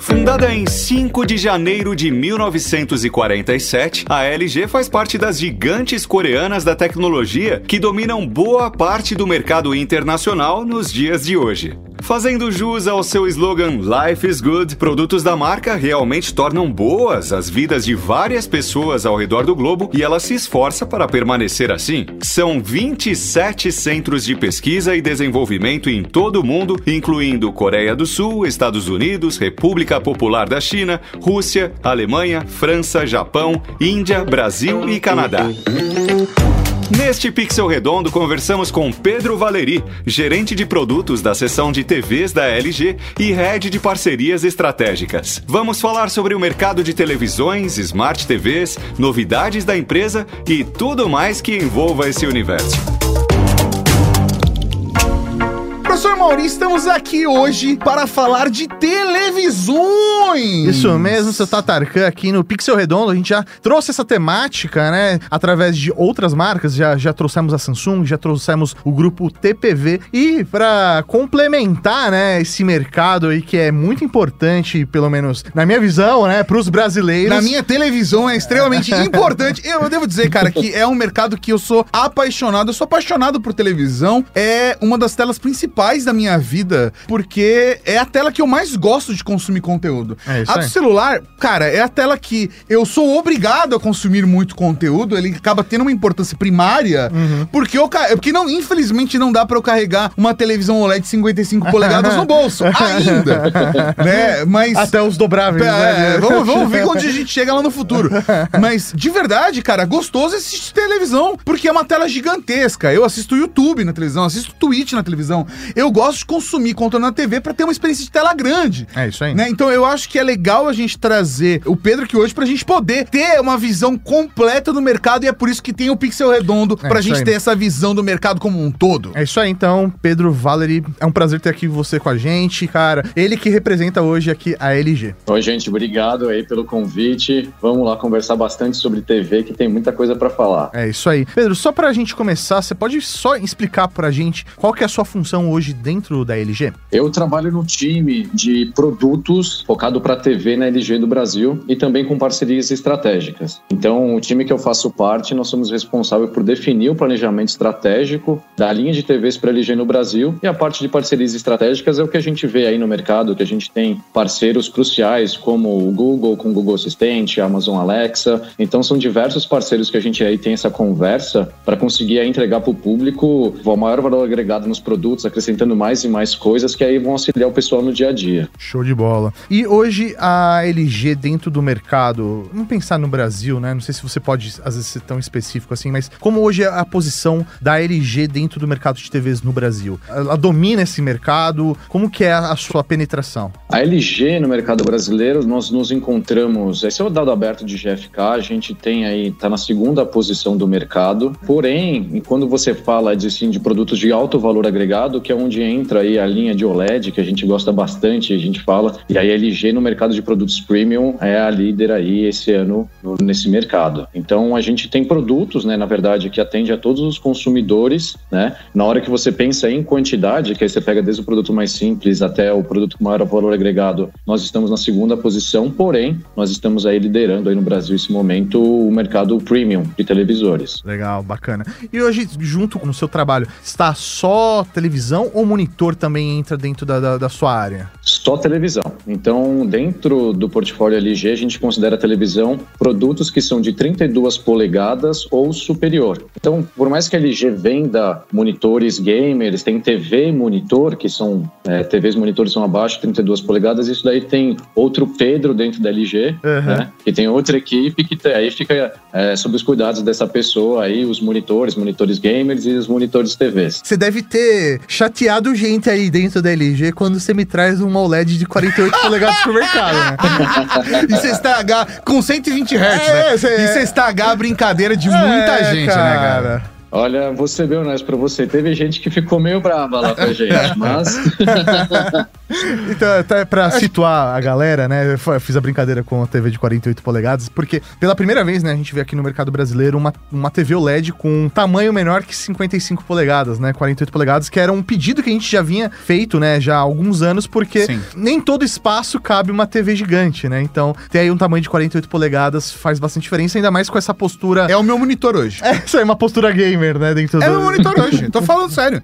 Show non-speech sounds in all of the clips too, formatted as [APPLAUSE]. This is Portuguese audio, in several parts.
Fundada em 5 de janeiro de 1947, a LG faz parte das gigantes coreanas da tecnologia que dominam boa parte do mercado internacional nos dias de hoje. Fazendo jus ao seu slogan Life is Good, produtos da marca realmente tornam boas as vidas de várias pessoas ao redor do globo e ela se esforça para permanecer assim. São 27 centros de pesquisa e desenvolvimento em todo o mundo, incluindo Coreia do Sul, Estados Unidos, República Popular da China, Rússia, Alemanha, França, Japão, Índia, Brasil e Canadá. Neste Pixel Redondo, conversamos com Pedro Valeri, gerente de produtos da seção de TVs da LG e head de parcerias estratégicas. Vamos falar sobre o mercado de televisões, smart TVs, novidades da empresa e tudo mais que envolva esse universo. Professor Mauri, estamos aqui hoje para falar de televisões. Isso mesmo, seu Tatarkan aqui no Pixel Redondo. A gente já trouxe essa temática, né? Através de outras marcas. Já, já trouxemos a Samsung, já trouxemos o grupo TPV. E para complementar, né, esse mercado aí que é muito importante, pelo menos na minha visão, né, para os brasileiros. Na minha televisão é extremamente [LAUGHS] importante. Eu, eu devo dizer, cara, que é um mercado que eu sou apaixonado. Eu sou apaixonado por televisão. É uma das telas principais da minha vida, porque é a tela que eu mais gosto de consumir conteúdo. É isso a do celular, cara, é a tela que eu sou obrigado a consumir muito conteúdo, ele acaba tendo uma importância primária, Uhum. porque eu porque não, infelizmente não dá pra eu carregar uma televisão OLED de 55 [LAUGHS] polegadas no bolso ainda, [LAUGHS] né? Mas Até os dobráveis, é, né? vamos, vamos ver [LAUGHS] onde a gente chega lá no futuro. Mas, de verdade, cara, gostoso assistir televisão, porque é uma tela gigantesca. Eu assisto YouTube na televisão, assisto Twitch na televisão. Eu gosto de consumir conteúdo na TV pra ter uma experiência de tela grande. É isso aí. Né? Então eu acho que é legal a gente trazer o Pedro aqui hoje pra gente poder ter uma visão completa do mercado e é por isso que tem o Pixel Redondo É pra gente aí. ter essa visão do mercado como um todo. É isso aí, então, Pedro Valery, é um prazer ter aqui você com a gente, cara. Ele que representa hoje aqui a LG. Oi, gente, obrigado aí pelo convite. Vamos lá conversar bastante sobre TV, que tem muita coisa para falar. É isso aí. Pedro, só pra gente começar, você pode só explicar pra gente qual que é a sua função hoje dentro da LG? Eu trabalho no time de produtos focado para TV na LG do Brasil e também com parcerias estratégicas. Então, o time que eu faço parte, nós somos responsáveis por definir o planejamento estratégico da linha de TVs para LG no Brasil e a parte de parcerias estratégicas é o que a gente vê aí no mercado, que a gente tem parceiros cruciais como o Google com o Google Assistente, a Amazon Alexa. Então, são diversos parceiros que a gente aí tem essa conversa para conseguir entregar para o público o maior valor agregado nos produtos, mais e mais coisas que aí vão auxiliar o pessoal no dia a dia. Show de bola. E hoje a LG dentro do mercado, vamos pensar no Brasil, né? Não sei se você pode às vezes ser tão específico assim, mas como hoje é a posição da LG dentro do mercado de TVs no Brasil? Ela domina esse mercado? Como que é a sua penetração? A LG no mercado brasileiro, nós nos encontramos, esse é o dado aberto de GFK, a gente tem aí, tá na segunda posição do mercado. Porém, quando você fala de, assim, de produtos de alto valor agregado, que é onde entra aí a linha de OLED, que a gente gosta bastante, a gente fala, e a LG no mercado de produtos premium é a líder aí esse ano no- nesse mercado. Então a gente tem produtos, né, na verdade, que atende a todos os consumidores, né? Na hora que você pensa em quantidade, que aí você pega desde o produto mais simples até o produto com maior valor agregado, nós estamos na segunda posição, porém, nós estamos aí liderando aí no Brasil esse momento o mercado premium de televisores. Legal, bacana. E hoje, junto no seu trabalho, está só televisão ou monitor também entra dentro da, da, da sua área? Só televisão. Então, dentro do portfólio LG, a gente considera a televisão produtos que são de 32 polegadas ou superior. Então, por mais que a LG venda monitores gamers, tem TV e monitor, que são é, TVs monitores são abaixo de 32 polegadas, isso daí tem outro Pedro dentro da LG, Uhum. né? Que tem outra equipe que tem- aí fica é, sob os cuidados dessa pessoa aí, os monitores, monitores gamers e os monitores TVs. Você deve ter chateado gente aí dentro da LG quando você me traz um OLED de 48 [LAUGHS] polegadas pro mercado, né? E CSTH com 120 Hz, É, né? cê- E CSTH brincadeira de muita É, gente, né, cara? Olha, vou ser bem honesto pra você. Teve gente que ficou meio brava lá com a gente, [LAUGHS] mas. [LAUGHS] Então, até pra situar a galera, né? Eu fiz a brincadeira com a TV de 48 polegadas, porque pela primeira vez, né, a gente vê aqui no mercado brasileiro uma, uma TV OLED com um tamanho menor que 55 polegadas, né? 48 polegadas, que era um pedido que a gente já vinha feito, né, já há alguns anos, porque Sim. nem todo espaço cabe uma TV gigante, né? Então, ter aí um tamanho de 48 polegadas faz bastante diferença, ainda mais com essa postura. É o meu monitor hoje. [LAUGHS] É, isso aí, uma postura gamer, né? Dentro É do... meu monitor hoje, tô falando sério.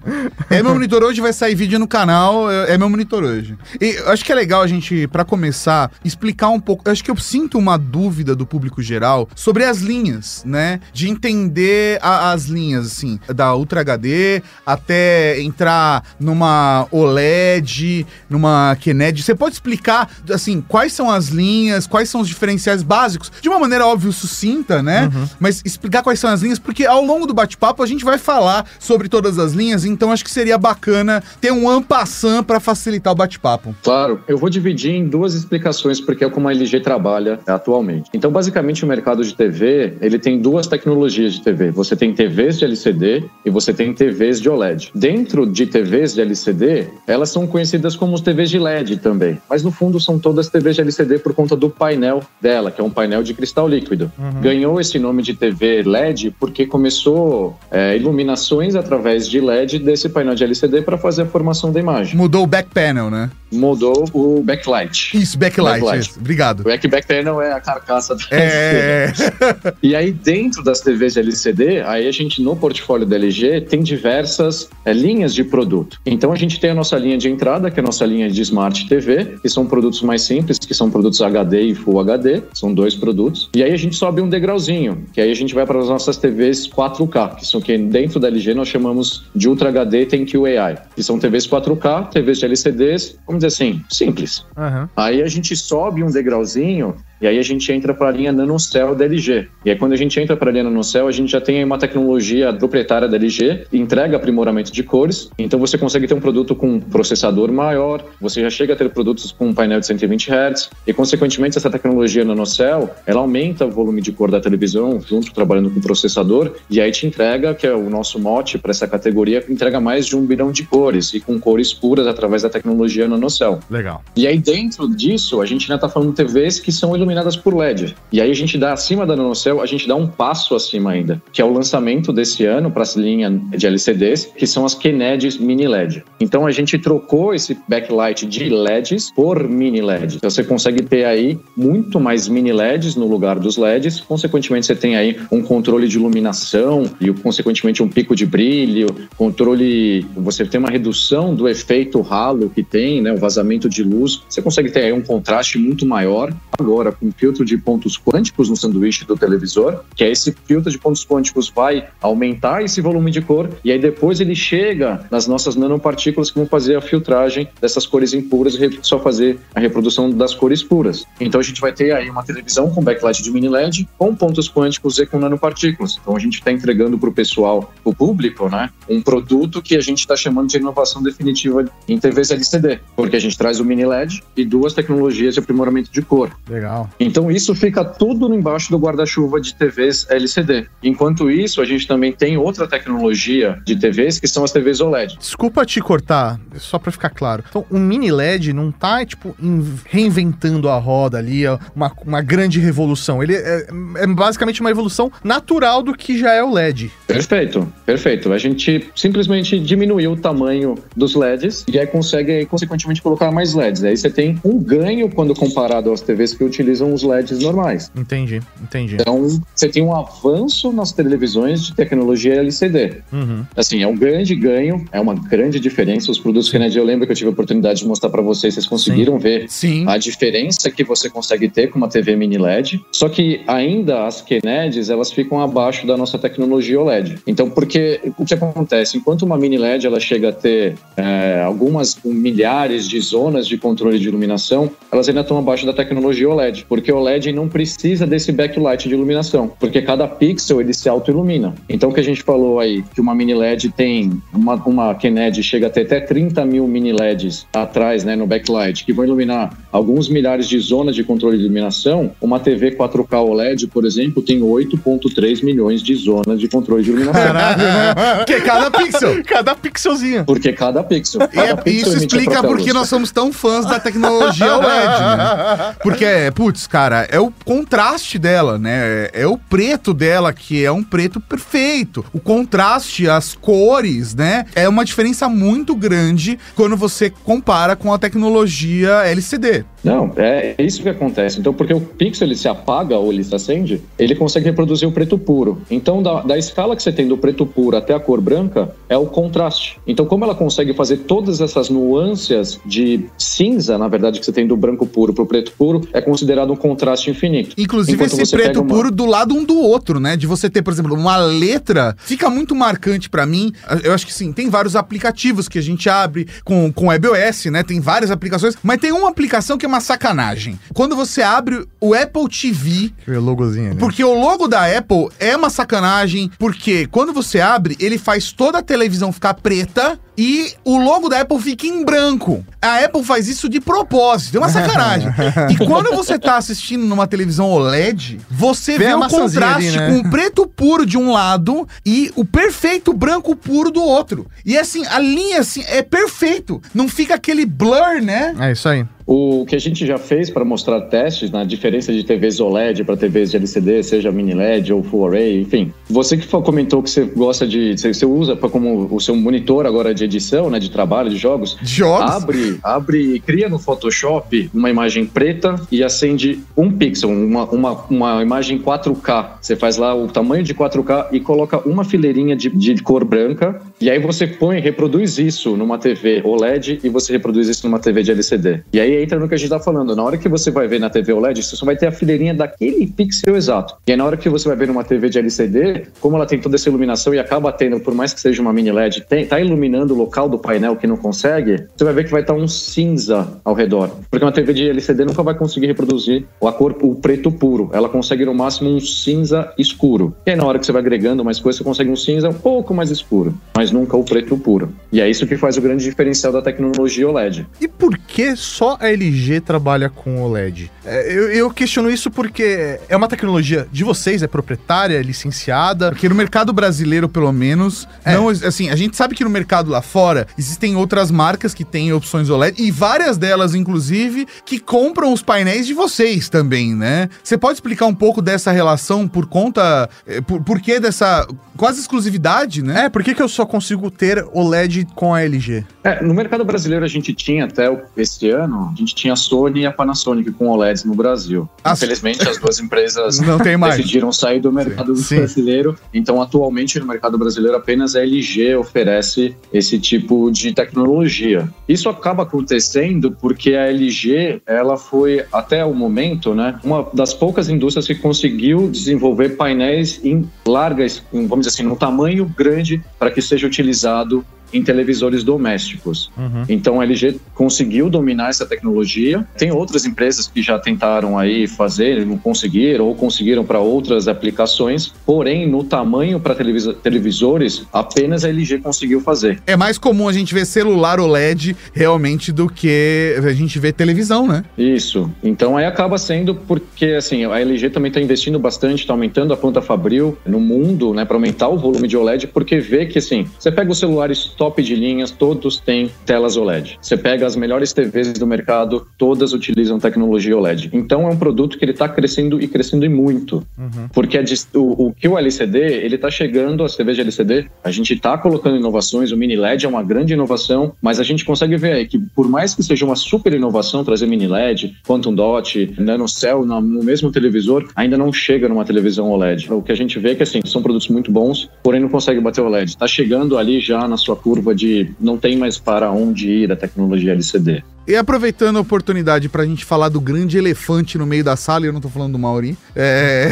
É meu monitor hoje, vai sair vídeo no canal, é é meu monitor hoje. E eu acho que é legal a gente, pra começar, explicar um pouco. Eu acho que eu sinto uma dúvida do público geral sobre as linhas, né? De entender a- as linhas, assim, da Ultra HD até entrar numa OLED, numa QNED. Você pode explicar, assim, quais são as linhas, quais são os diferenciais básicos, de uma maneira óbvio, sucinta, né? Mas explicar quais são as linhas, porque ao longo do bate-papo a gente vai falar sobre todas as linhas, então acho que seria bacana ter um ampassan para facilitar o bate-papo. Claro, eu vou dividir em duas explicações porque é como a LG trabalha atualmente. Então, basicamente, o mercado de TV, ele tem duas tecnologias de TV. Você tem TVs de LCD e você tem TVs de OLED. Dentro de TVs de LCD, elas são conhecidas como os TVs de LED também. Mas, no fundo, são todas TVs de LCD por conta do painel dela, que é um painel de cristal líquido. Ganhou esse nome de TV LED porque começou é, iluminações através de LED desse painel de LCD para fazer a formação da imagem. Mudou o back panel, né? Mudou o backlight. Isso, backlight. Backlight. isso. Obrigado. O back panel é a carcaça da É. [LAUGHS] [LAUGHS] E aí, dentro das TVs LCD, aí a gente, no portfólio da LG, tem diversas é, linhas de produto. Então, a gente tem a nossa linha de entrada, que é a nossa linha de Smart TV, que são produtos mais simples, que são produtos HD e Full HD, são dois produtos. E aí, a gente sobe um degrauzinho, que aí a gente vai para as nossas TVs 4K, que são que dentro da LG nós chamamos de Ultra HD ThinQ AI, que são TVs 4K, TVs de LCDs, vamos dizer assim, simples. Aham. Aí a gente sobe um degrauzinho e aí a gente entra para a linha NanoCell da LG. E aí quando a gente entra para a linha NanoCell, a gente já tem aí uma tecnologia proprietária da LG, entrega aprimoramento de cores, então você consegue ter um produto com um processador maior, você já chega a ter produtos com um painel de 120 Hz e consequentemente essa tecnologia NanoCell, ela aumenta o volume de cor da televisão junto trabalhando com o processador e aí te entrega, que é o nosso mote para essa categoria, entrega mais de um bilhão de cores e com cores puras através da tecnologia NanoCell. Legal. E aí, dentro disso, a gente ainda está falando TVs que são iluminadas por LED. E aí, a gente dá acima da NanoCell, a gente dá um passo acima ainda, que é o lançamento desse ano para essa linha de LCDs, que são as QNEDs Mini LED. Então, a gente trocou esse backlight de LEDs por mini LED. Então, você consegue ter aí muito mais mini LEDs no lugar dos LEDs. Consequentemente, você tem aí um controle de iluminação e, consequentemente, um pico de brilho, controle. Você tem uma redução do efeito halo que tem, né? O vazamento de luz. Você consegue ter aí um contraste muito maior. Agora, com filtro de pontos quânticos no sanduíche do televisor, que é esse filtro de pontos quânticos vai aumentar esse volume de cor e aí depois ele chega nas nossas nanopartículas que vão fazer a filtragem dessas cores impuras e só fazer a reprodução das cores puras. Então a gente vai ter aí uma televisão com backlight de mini LED, com pontos quânticos e com nanopartículas. Então a gente está entregando para o pessoal, para o público, né, um produto que a gente está chamando de inovação definitiva em TVs LCD, porque a gente traz o mini LED e duas tecnologias de aprimoramento de cor. Legal. Então isso fica tudo embaixo do guarda-chuva de TVs LCD. Enquanto isso, a gente também tem outra tecnologia de TVs que são as TVs OLED. Desculpa te cortar, só pra ficar claro. Então, o mini LED não tá, tipo, in- reinventando a roda ali, ó, uma, uma grande revolução. Ele é, é basicamente uma evolução natural do que já é o LED. Perfeito, perfeito. A gente simplesmente diminuiu o tamanho dos LEDs e aí consegue, aí, consequentemente, colocar mais LEDs. Aí você tem um ganho quando comparado às TVs que utilizam os LEDs normais. Entendi, entendi. Então, você tem um avanço nas televisões de tecnologia LCD. Uhum. Assim, é um grande ganho, é uma grande diferença. Os produtos Kennedy, eu lembro que eu tive a oportunidade de mostrar para vocês, vocês conseguiram ver Sim. a diferença que você consegue ter com uma TV mini LED. Só que ainda as Kennedys, elas ficam abaixo da nossa tecnologia OLED. Então, porque o que acontece? Enquanto uma mini LED ela chega a ter é, algumas milhares de zonas de controle de iluminação, elas ainda estão abaixo da tecnologia OLED. Porque o LED não precisa desse backlight de iluminação, porque cada pixel ele se auto-ilumina. Então, o que a gente falou aí, que uma mini LED tem uma, uma Kennedy chega a ter até 30 mil mini LEDs atrás, né, no backlight, que vão iluminar alguns milhares de zonas de controle de iluminação. Uma TV 4K OLED, por exemplo, tem 8,3 milhões de zonas de controle de iluminação. Caralho, né? Que cada pixel. [LAUGHS] Cada pixelzinho. Porque cada pixel. E é- cada pixel isso explica própria por que luz. nós somos tão fãs da tecnologia OLED, né? Porque, putz, cara, é o contraste dela, né? É o preto dela, que é um preto perfeito. O contraste, as cores, né? É uma diferença muito grande quando você compara com a tecnologia LCD. Não, é isso que acontece. Então, porque o pixel ele se apaga ou ele se acende, ele consegue reproduzir o preto puro. Então, da, da escala que você tem do preto puro até a cor branca, é o contraste. Então, como ela consegue fazer todas essas nuances de cinza, na verdade, que você tem do branco puro para o preto puro, é considerado um contraste infinito. Inclusive Enquanto esse preto uma- puro do lado um do outro, né? De você ter, por exemplo, uma letra, fica muito marcante pra mim. Eu acho que sim, tem vários aplicativos que a gente abre com, com WebOS, né? Tem várias aplicações, mas tem uma aplicação que é uma sacanagem. Quando você abre o Apple TV, O logozinho, né? porque o logo da Apple é uma sacanagem, porque quando você abre, ele faz toda a televisão ficar preta e o logo da Apple fica em branco. A Apple faz isso de propósito, é uma sacanagem. [LAUGHS] e quando você tá assistindo numa televisão OLED, você Vê vê o contraste ali, né? com o preto puro de um lado e o perfeito branco puro do outro. E assim, a linha assim é perfeito, não fica aquele blur, né? É isso aí. O que a gente já fez para mostrar testes na diferença de TVs OLED para TVs de LCD, seja mini LED ou Full Array, enfim. Você que comentou que você gosta de, você, você usa pra, como o seu monitor agora de edição, né, de trabalho, de jogos. Jogos. Abre, abre, cria no Photoshop uma imagem preta e acende um pixel, uma, uma, uma imagem 4K. Você faz lá o tamanho de 4K e coloca uma fileirinha de, de cor branca. E aí você põe, reproduz isso numa TV OLED e você reproduz isso numa TV de LCD. E aí entra no que a gente tá falando. Na hora que você vai ver na TV OLED, você só vai ter a fileirinha daquele pixel exato. E aí na hora que você vai ver numa TV de LCD, como ela tem toda essa iluminação e acaba tendo, por mais que seja uma mini LED, tem, tá iluminando o local do painel que não consegue, você vai ver que vai estar um cinza ao redor. Porque uma TV de LCD nunca vai conseguir reproduzir a cor, o preto puro. Ela consegue no máximo um cinza escuro. E aí na hora que você vai agregando mais coisas, você consegue um cinza um pouco mais escuro, mas nunca o preto puro. E é isso que faz o grande diferencial da tecnologia OLED. E por que só LG trabalha com OLED? É, eu, eu questiono isso porque é uma tecnologia de vocês, é proprietária, é licenciada. Porque no mercado brasileiro, pelo menos, É. não, assim, a gente sabe que no mercado lá fora existem outras marcas que têm opções OLED e várias delas, inclusive, que compram os painéis de vocês também, né? Você pode explicar um pouco dessa relação por conta, eh, por, por que dessa quase exclusividade, né? É, por que, que eu só consigo ter OLED com a LG? É, no mercado brasileiro a gente tinha até o- esse ano, a gente tinha a Sony e a Panasonic com OLEDs no Brasil. As- Infelizmente as duas empresas [LAUGHS] decidiram sair do mercado Sim. brasileiro. Então, atualmente, no mercado brasileiro, apenas a LG oferece esse tipo de tecnologia. Isso acaba acontecendo porque a LG, ela foi, até o momento, né, uma das poucas indústrias que conseguiu desenvolver painéis em largas, em, vamos dizer assim, num tamanho grande para que seja utilizado em televisores domésticos. Então a LG conseguiu dominar essa tecnologia. Tem outras empresas que já tentaram aí fazer, não conseguiram ou conseguiram para outras aplicações. Porém, no tamanho para televisores, apenas a LG conseguiu fazer. É mais comum a gente ver celular OLED realmente do que a gente ver televisão, né? Isso. Então aí acaba sendo porque assim, a LG também está investindo bastante, está aumentando a planta fabril no mundo, né, para aumentar o volume de OLED, porque vê que assim, você pega os celulares top de linhas, todos têm telas OLED. Você pega as melhores TVs do mercado, todas utilizam tecnologia OLED. Então é um produto que ele está crescendo e crescendo e muito. Porque a dis- o, o que o LCD, ele está chegando, as TVs de LCD, a gente está colocando inovações, o mini LED é uma grande inovação, mas a gente consegue ver aí que por mais que seja uma super inovação trazer mini LED, Quantum Dot, NanoCell no no mesmo televisor, ainda não chega numa televisão OLED. O que a gente vê é que assim, são produtos muito bons, porém não consegue bater o OLED. Está chegando ali já na sua curva de não tem mais para onde ir a tecnologia LCD. E aproveitando a oportunidade pra gente falar do grande elefante no meio da sala, e eu não tô falando do Mauri. É...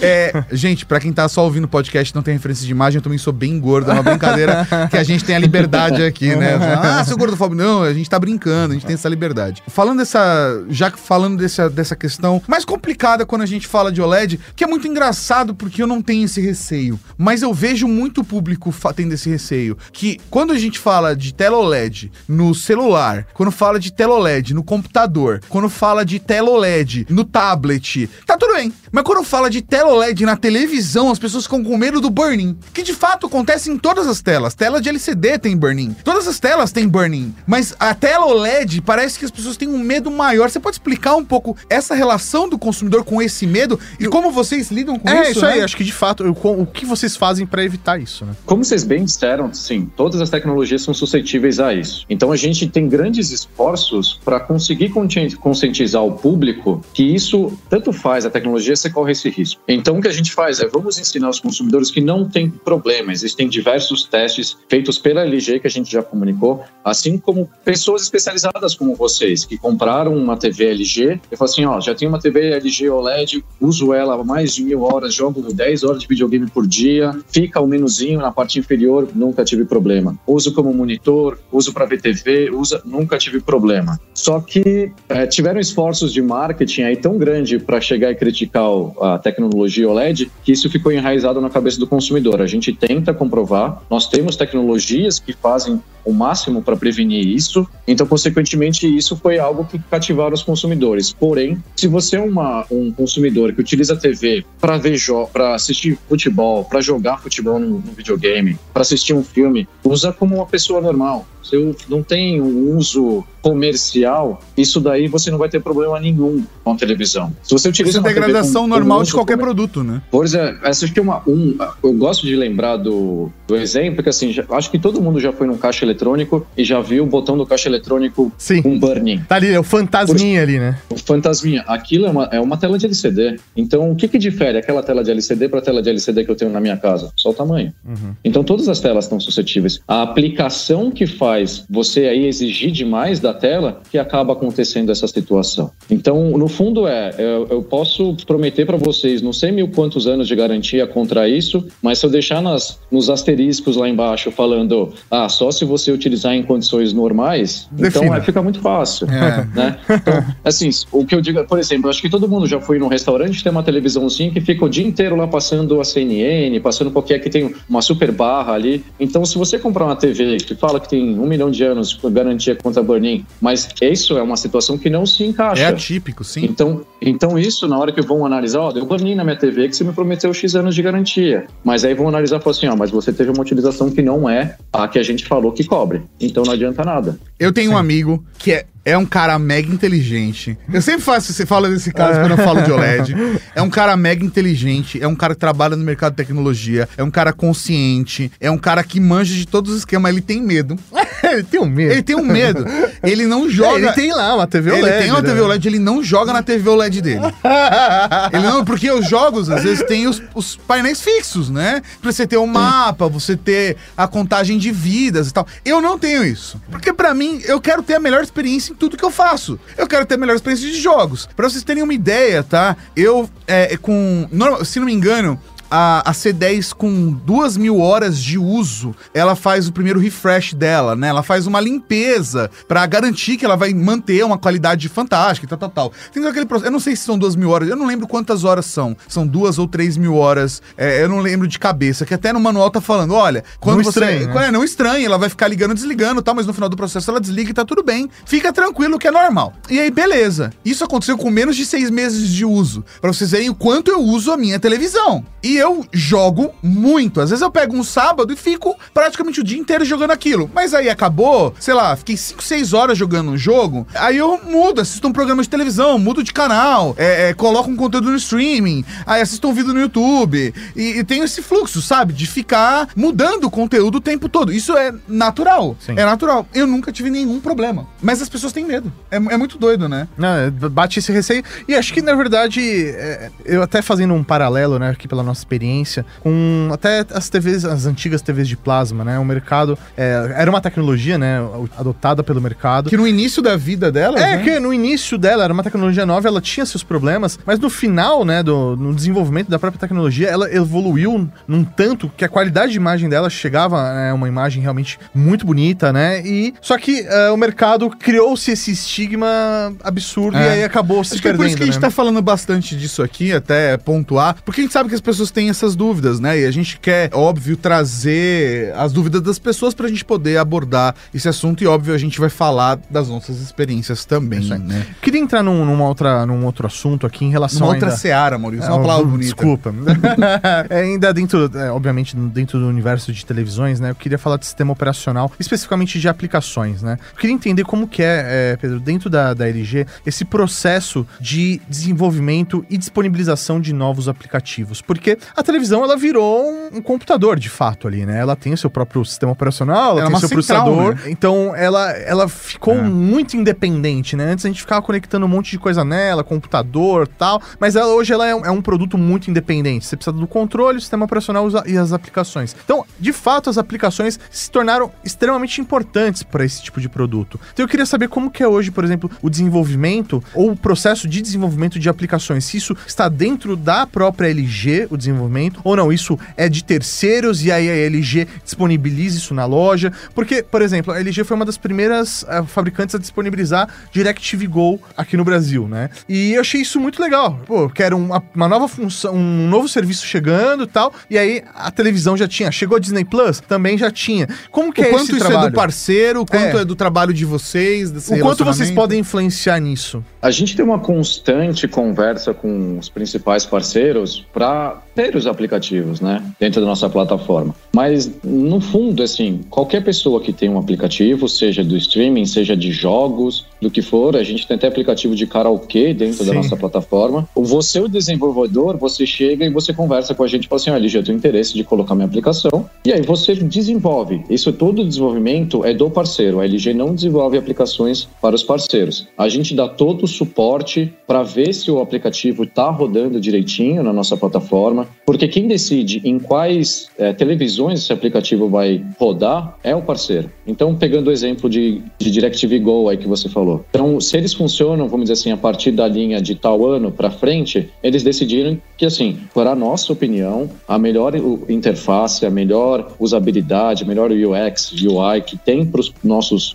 [LAUGHS] é, gente, pra quem tá só ouvindo o podcast não tem referência de imagem, eu também sou bem gordo, é uma brincadeira que a gente tem a liberdade aqui, né? Ah, seu gordofóbico. Não, a gente tá brincando, a gente tem essa liberdade. Falando dessa. Já falando dessa, dessa questão mais complicada quando a gente fala de OLED, que é muito engraçado porque eu não tenho esse receio. Mas eu vejo muito público tendo esse receio. Que quando a gente fala de tela OLED no celular, quando fala de tela OLED no computador, quando fala de tela OLED no tablet, tá tudo bem. Mas quando fala de tela OLED na televisão, as pessoas ficam com medo do burning. Que de fato acontece em todas as telas. Tela de LCD tem burning. Todas as telas têm burning. Mas a tela OLED parece que as pessoas têm um medo maior. Você pode explicar um pouco essa relação do consumidor com esse medo e como vocês lidam com É, isso? isso aí, né? acho que de fato, o, o que vocês fazem pra evitar isso, né? Como vocês bem disseram, sim, todas as tecnologias são suscetíveis a isso. Então a gente tem grandes esforços para conseguir consci- conscientizar o público que isso tanto faz a tecnologia, você corre esse risco. Então o que a gente faz é vamos ensinar os consumidores que não tem problema. Existem diversos testes feitos pela LG que a gente já comunicou, assim como pessoas especializadas como vocês que compraram uma TV LG e falam assim, ó, já tenho uma TV LG OLED, uso ela mais de mil horas, jogo 10 horas de videogame por dia, fica o menuzinho na parte inferior, nunca tive problema. Uso como monitor, uso para ver TV, usa, nunca tive problema. Só que eh, tiveram esforços de marketing aí tão grande para chegar e criticar a tecnologia OLED que isso ficou enraizado na cabeça do consumidor. A gente tenta comprovar, nós temos tecnologias que fazem o máximo para prevenir isso. Então, consequentemente, isso foi algo que cativaram os consumidores. Porém, se você é uma, um consumidor que utiliza a TV para ver para assistir futebol, para jogar futebol no, no videogame, para assistir um filme, usa como uma pessoa normal. Eu não tem um uso comercial, isso daí você não vai ter problema nenhum com a televisão. Se você utiliza Isso é com- degradação com normal de uso qualquer comer- produto, né? Pois é, essa aqui é uma. Um, eu gosto de lembrar do, do exemplo, que assim, já- acho que todo mundo já foi num caixa eletrônico e já viu o botão do caixa eletrônico Sim. com burning. Tá ali, é o fantasminha ali, né? O fantasminha. Aquilo é uma, é uma tela de LCD. Então, o que, que difere aquela tela de LCD para a tela de LCD que eu tenho na minha casa? Só o tamanho. Então, todas as telas estão suscetíveis. A aplicação que faz você aí exigir demais da tela que acaba acontecendo essa situação. Então, no fundo, é, eu, eu posso prometer para vocês, não sei mil quantos anos de garantia contra isso, mas se eu deixar nas, nos asteriscos lá embaixo falando, ah, só se você utilizar em condições normais, Defina. então é, fica muito fácil. É. [LAUGHS] Né? Então, assim, o que eu digo, por exemplo, acho que todo mundo já foi num restaurante tem uma televisãozinha que fica o dia inteiro lá passando a CNN, passando qualquer que tem uma super barra ali. Então, se você comprar uma TV que fala que tem um milhão de anos garantia contra burn-in, mas isso é uma situação que não se encaixa. É atípico, sim. Então, então isso, na hora que vão analisar, ó, deu burn-in na minha TV que você me prometeu X anos de garantia. Mas aí vão analisar e falar assim, ó, mas você teve uma utilização que não é a que a gente falou que cobre. Então não adianta nada. Eu tenho um amigo que é, é um cara mega inteligente. Eu sempre faço, você fala desse caso quando eu falo de OLED. É um cara mega inteligente, é um cara que trabalha no mercado de tecnologia, é um cara consciente, é um cara que manja de todos os esquemas, ele tem medo. [LAUGHS] ele tem um medo. Ele tem um medo. Ele não É, joga. ele tem lá uma TV Ele OLED. tem uma né? TV OLED, ele não joga na TV OLED dele. [LAUGHS] Ele não, porque os jogos, às vezes, tem os, os painéis fixos, né? Pra você ter o mapa, você ter a contagem de vidas e tal. Eu não tenho isso. Porque pra mim, eu quero ter a melhor experiência em tudo que eu faço. Eu quero ter a melhor experiência de jogos. Pra vocês terem uma ideia, tá? Eu, é, com. norma- Se não me engano. A, a C10 com duas mil horas de uso, ela faz o primeiro refresh dela, né? Ela faz uma limpeza pra garantir que ela vai manter uma qualidade fantástica e tal, tal, tal. Tem aquele processo. Eu não sei se são duas mil horas, eu não lembro quantas horas são. São duas ou três mil horas. é, eu não lembro de cabeça. Que até no manual tá falando: olha, quando Não você. estranhe, né? É, não estranha, ela vai ficar ligando desligando e tal, mas no final do processo ela desliga e tá tudo bem. Fica tranquilo que é normal. E aí, beleza. Isso aconteceu com menos de seis meses de uso. Pra vocês verem o quanto eu uso a minha televisão. E eu jogo muito. Às vezes eu pego um sábado e fico praticamente o dia inteiro jogando aquilo. Mas aí acabou, sei lá, fiquei 5, 6 horas jogando um jogo. Aí eu mudo, assisto um programa de televisão, mudo de canal, é, é, coloco um conteúdo no streaming, aí assisto um vídeo no YouTube. E, e tenho esse fluxo, sabe? De ficar mudando o conteúdo o tempo todo. Isso é natural. Sim. É natural. Eu nunca tive nenhum problema. Mas as pessoas têm medo. É, é muito doido, né? Não, é, bate esse receio. E acho que, na verdade, é, eu até fazendo um paralelo, né, aqui pela nossa experiência com até as TVs, as antigas TVs de plasma, né? O mercado é, era uma tecnologia, né? Adotada pelo mercado. Que no início da vida dela. É, né? que no início dela era uma tecnologia nova, ela tinha seus problemas, mas no final, né, do, no desenvolvimento da própria tecnologia, ela evoluiu num tanto que a qualidade de imagem dela chegava a né, uma imagem realmente muito bonita, né? E só que uh, o mercado criou-se esse estigma absurdo é. e aí acabou se Acho perdendo. Que é por isso que a gente né? tá falando bastante disso aqui, até pontuar, porque a gente sabe que as pessoas têm essas dúvidas, né? E a gente quer, óbvio, trazer as dúvidas das pessoas pra gente poder abordar esse assunto e, óbvio, a gente vai falar das nossas experiências também, né? Queria entrar num, numa outra, num outro assunto aqui em relação Uma ainda... outra seara, Maurício, é uma palavra [LAUGHS] bonita. Desculpa. é, ainda dentro, é, obviamente, dentro do universo de televisões, né? Eu queria falar de sistema operacional, especificamente de aplicações, né? Eu queria entender como que é, é Pedro, dentro da, da LG, esse processo de desenvolvimento e disponibilização de novos aplicativos. Porque a televisão, ela virou um, um computador, de fato, ali, né? Ela tem o seu próprio sistema operacional, ela, ela tem seu central, processador. Né? Então, ela, ela ficou é. muito independente, né? Antes a gente ficava conectando um monte de coisa nela, computador tal, mas ela, hoje ela é um, é um produto muito independente. Você precisa do controle, o sistema operacional e as aplicações. Então, de fato, as aplicações se tornaram extremamente importantes para esse tipo de produto. Então, eu queria saber como que é hoje, por exemplo, o desenvolvimento ou o processo de desenvolvimento de aplicações. Se isso está dentro da própria LG, o desenvolvimento, ou não, isso é de terceiros e aí a LG disponibiliza isso na loja. Porque, por exemplo, a LG foi uma das primeiras uh, fabricantes a disponibilizar DirecTV Go aqui no Brasil, né? E eu achei isso muito legal. Pô, que era uma, uma nova função, um novo serviço chegando e tal, e aí a televisão já tinha. Chegou a Disney Plus? Também já tinha. Como que o é quanto esse isso trabalho? é do parceiro, o quanto é, é do trabalho de vocês, O quanto vocês podem influenciar nisso? A gente tem uma constante conversa com os principais parceiros para ter os aplicativos, né, dentro da nossa plataforma. Mas no fundo, assim, qualquer pessoa que tem um aplicativo, seja do streaming, seja de jogos, do que for, a gente tem até aplicativo de karaokê dentro Sim. da nossa plataforma. Você, o desenvolvedor, você chega e você conversa com a gente e fala assim: olha, LG, eu tenho interesse de colocar minha aplicação. E aí você desenvolve. Isso todo o desenvolvimento é do parceiro. A LG não desenvolve aplicações para os parceiros. A gente dá todo o suporte para ver se o aplicativo está rodando direitinho na nossa plataforma, porque quem decide em quais é, televisões esse aplicativo vai rodar é o parceiro. Então, pegando o exemplo de, de DirecTV Go aí que você falou. Então, se eles funcionam, vamos dizer assim, a partir da linha de tal ano para frente, eles decidiram que, assim, para a nossa opinião, a melhor interface, a melhor usabilidade, a melhor UX, UI que tem para o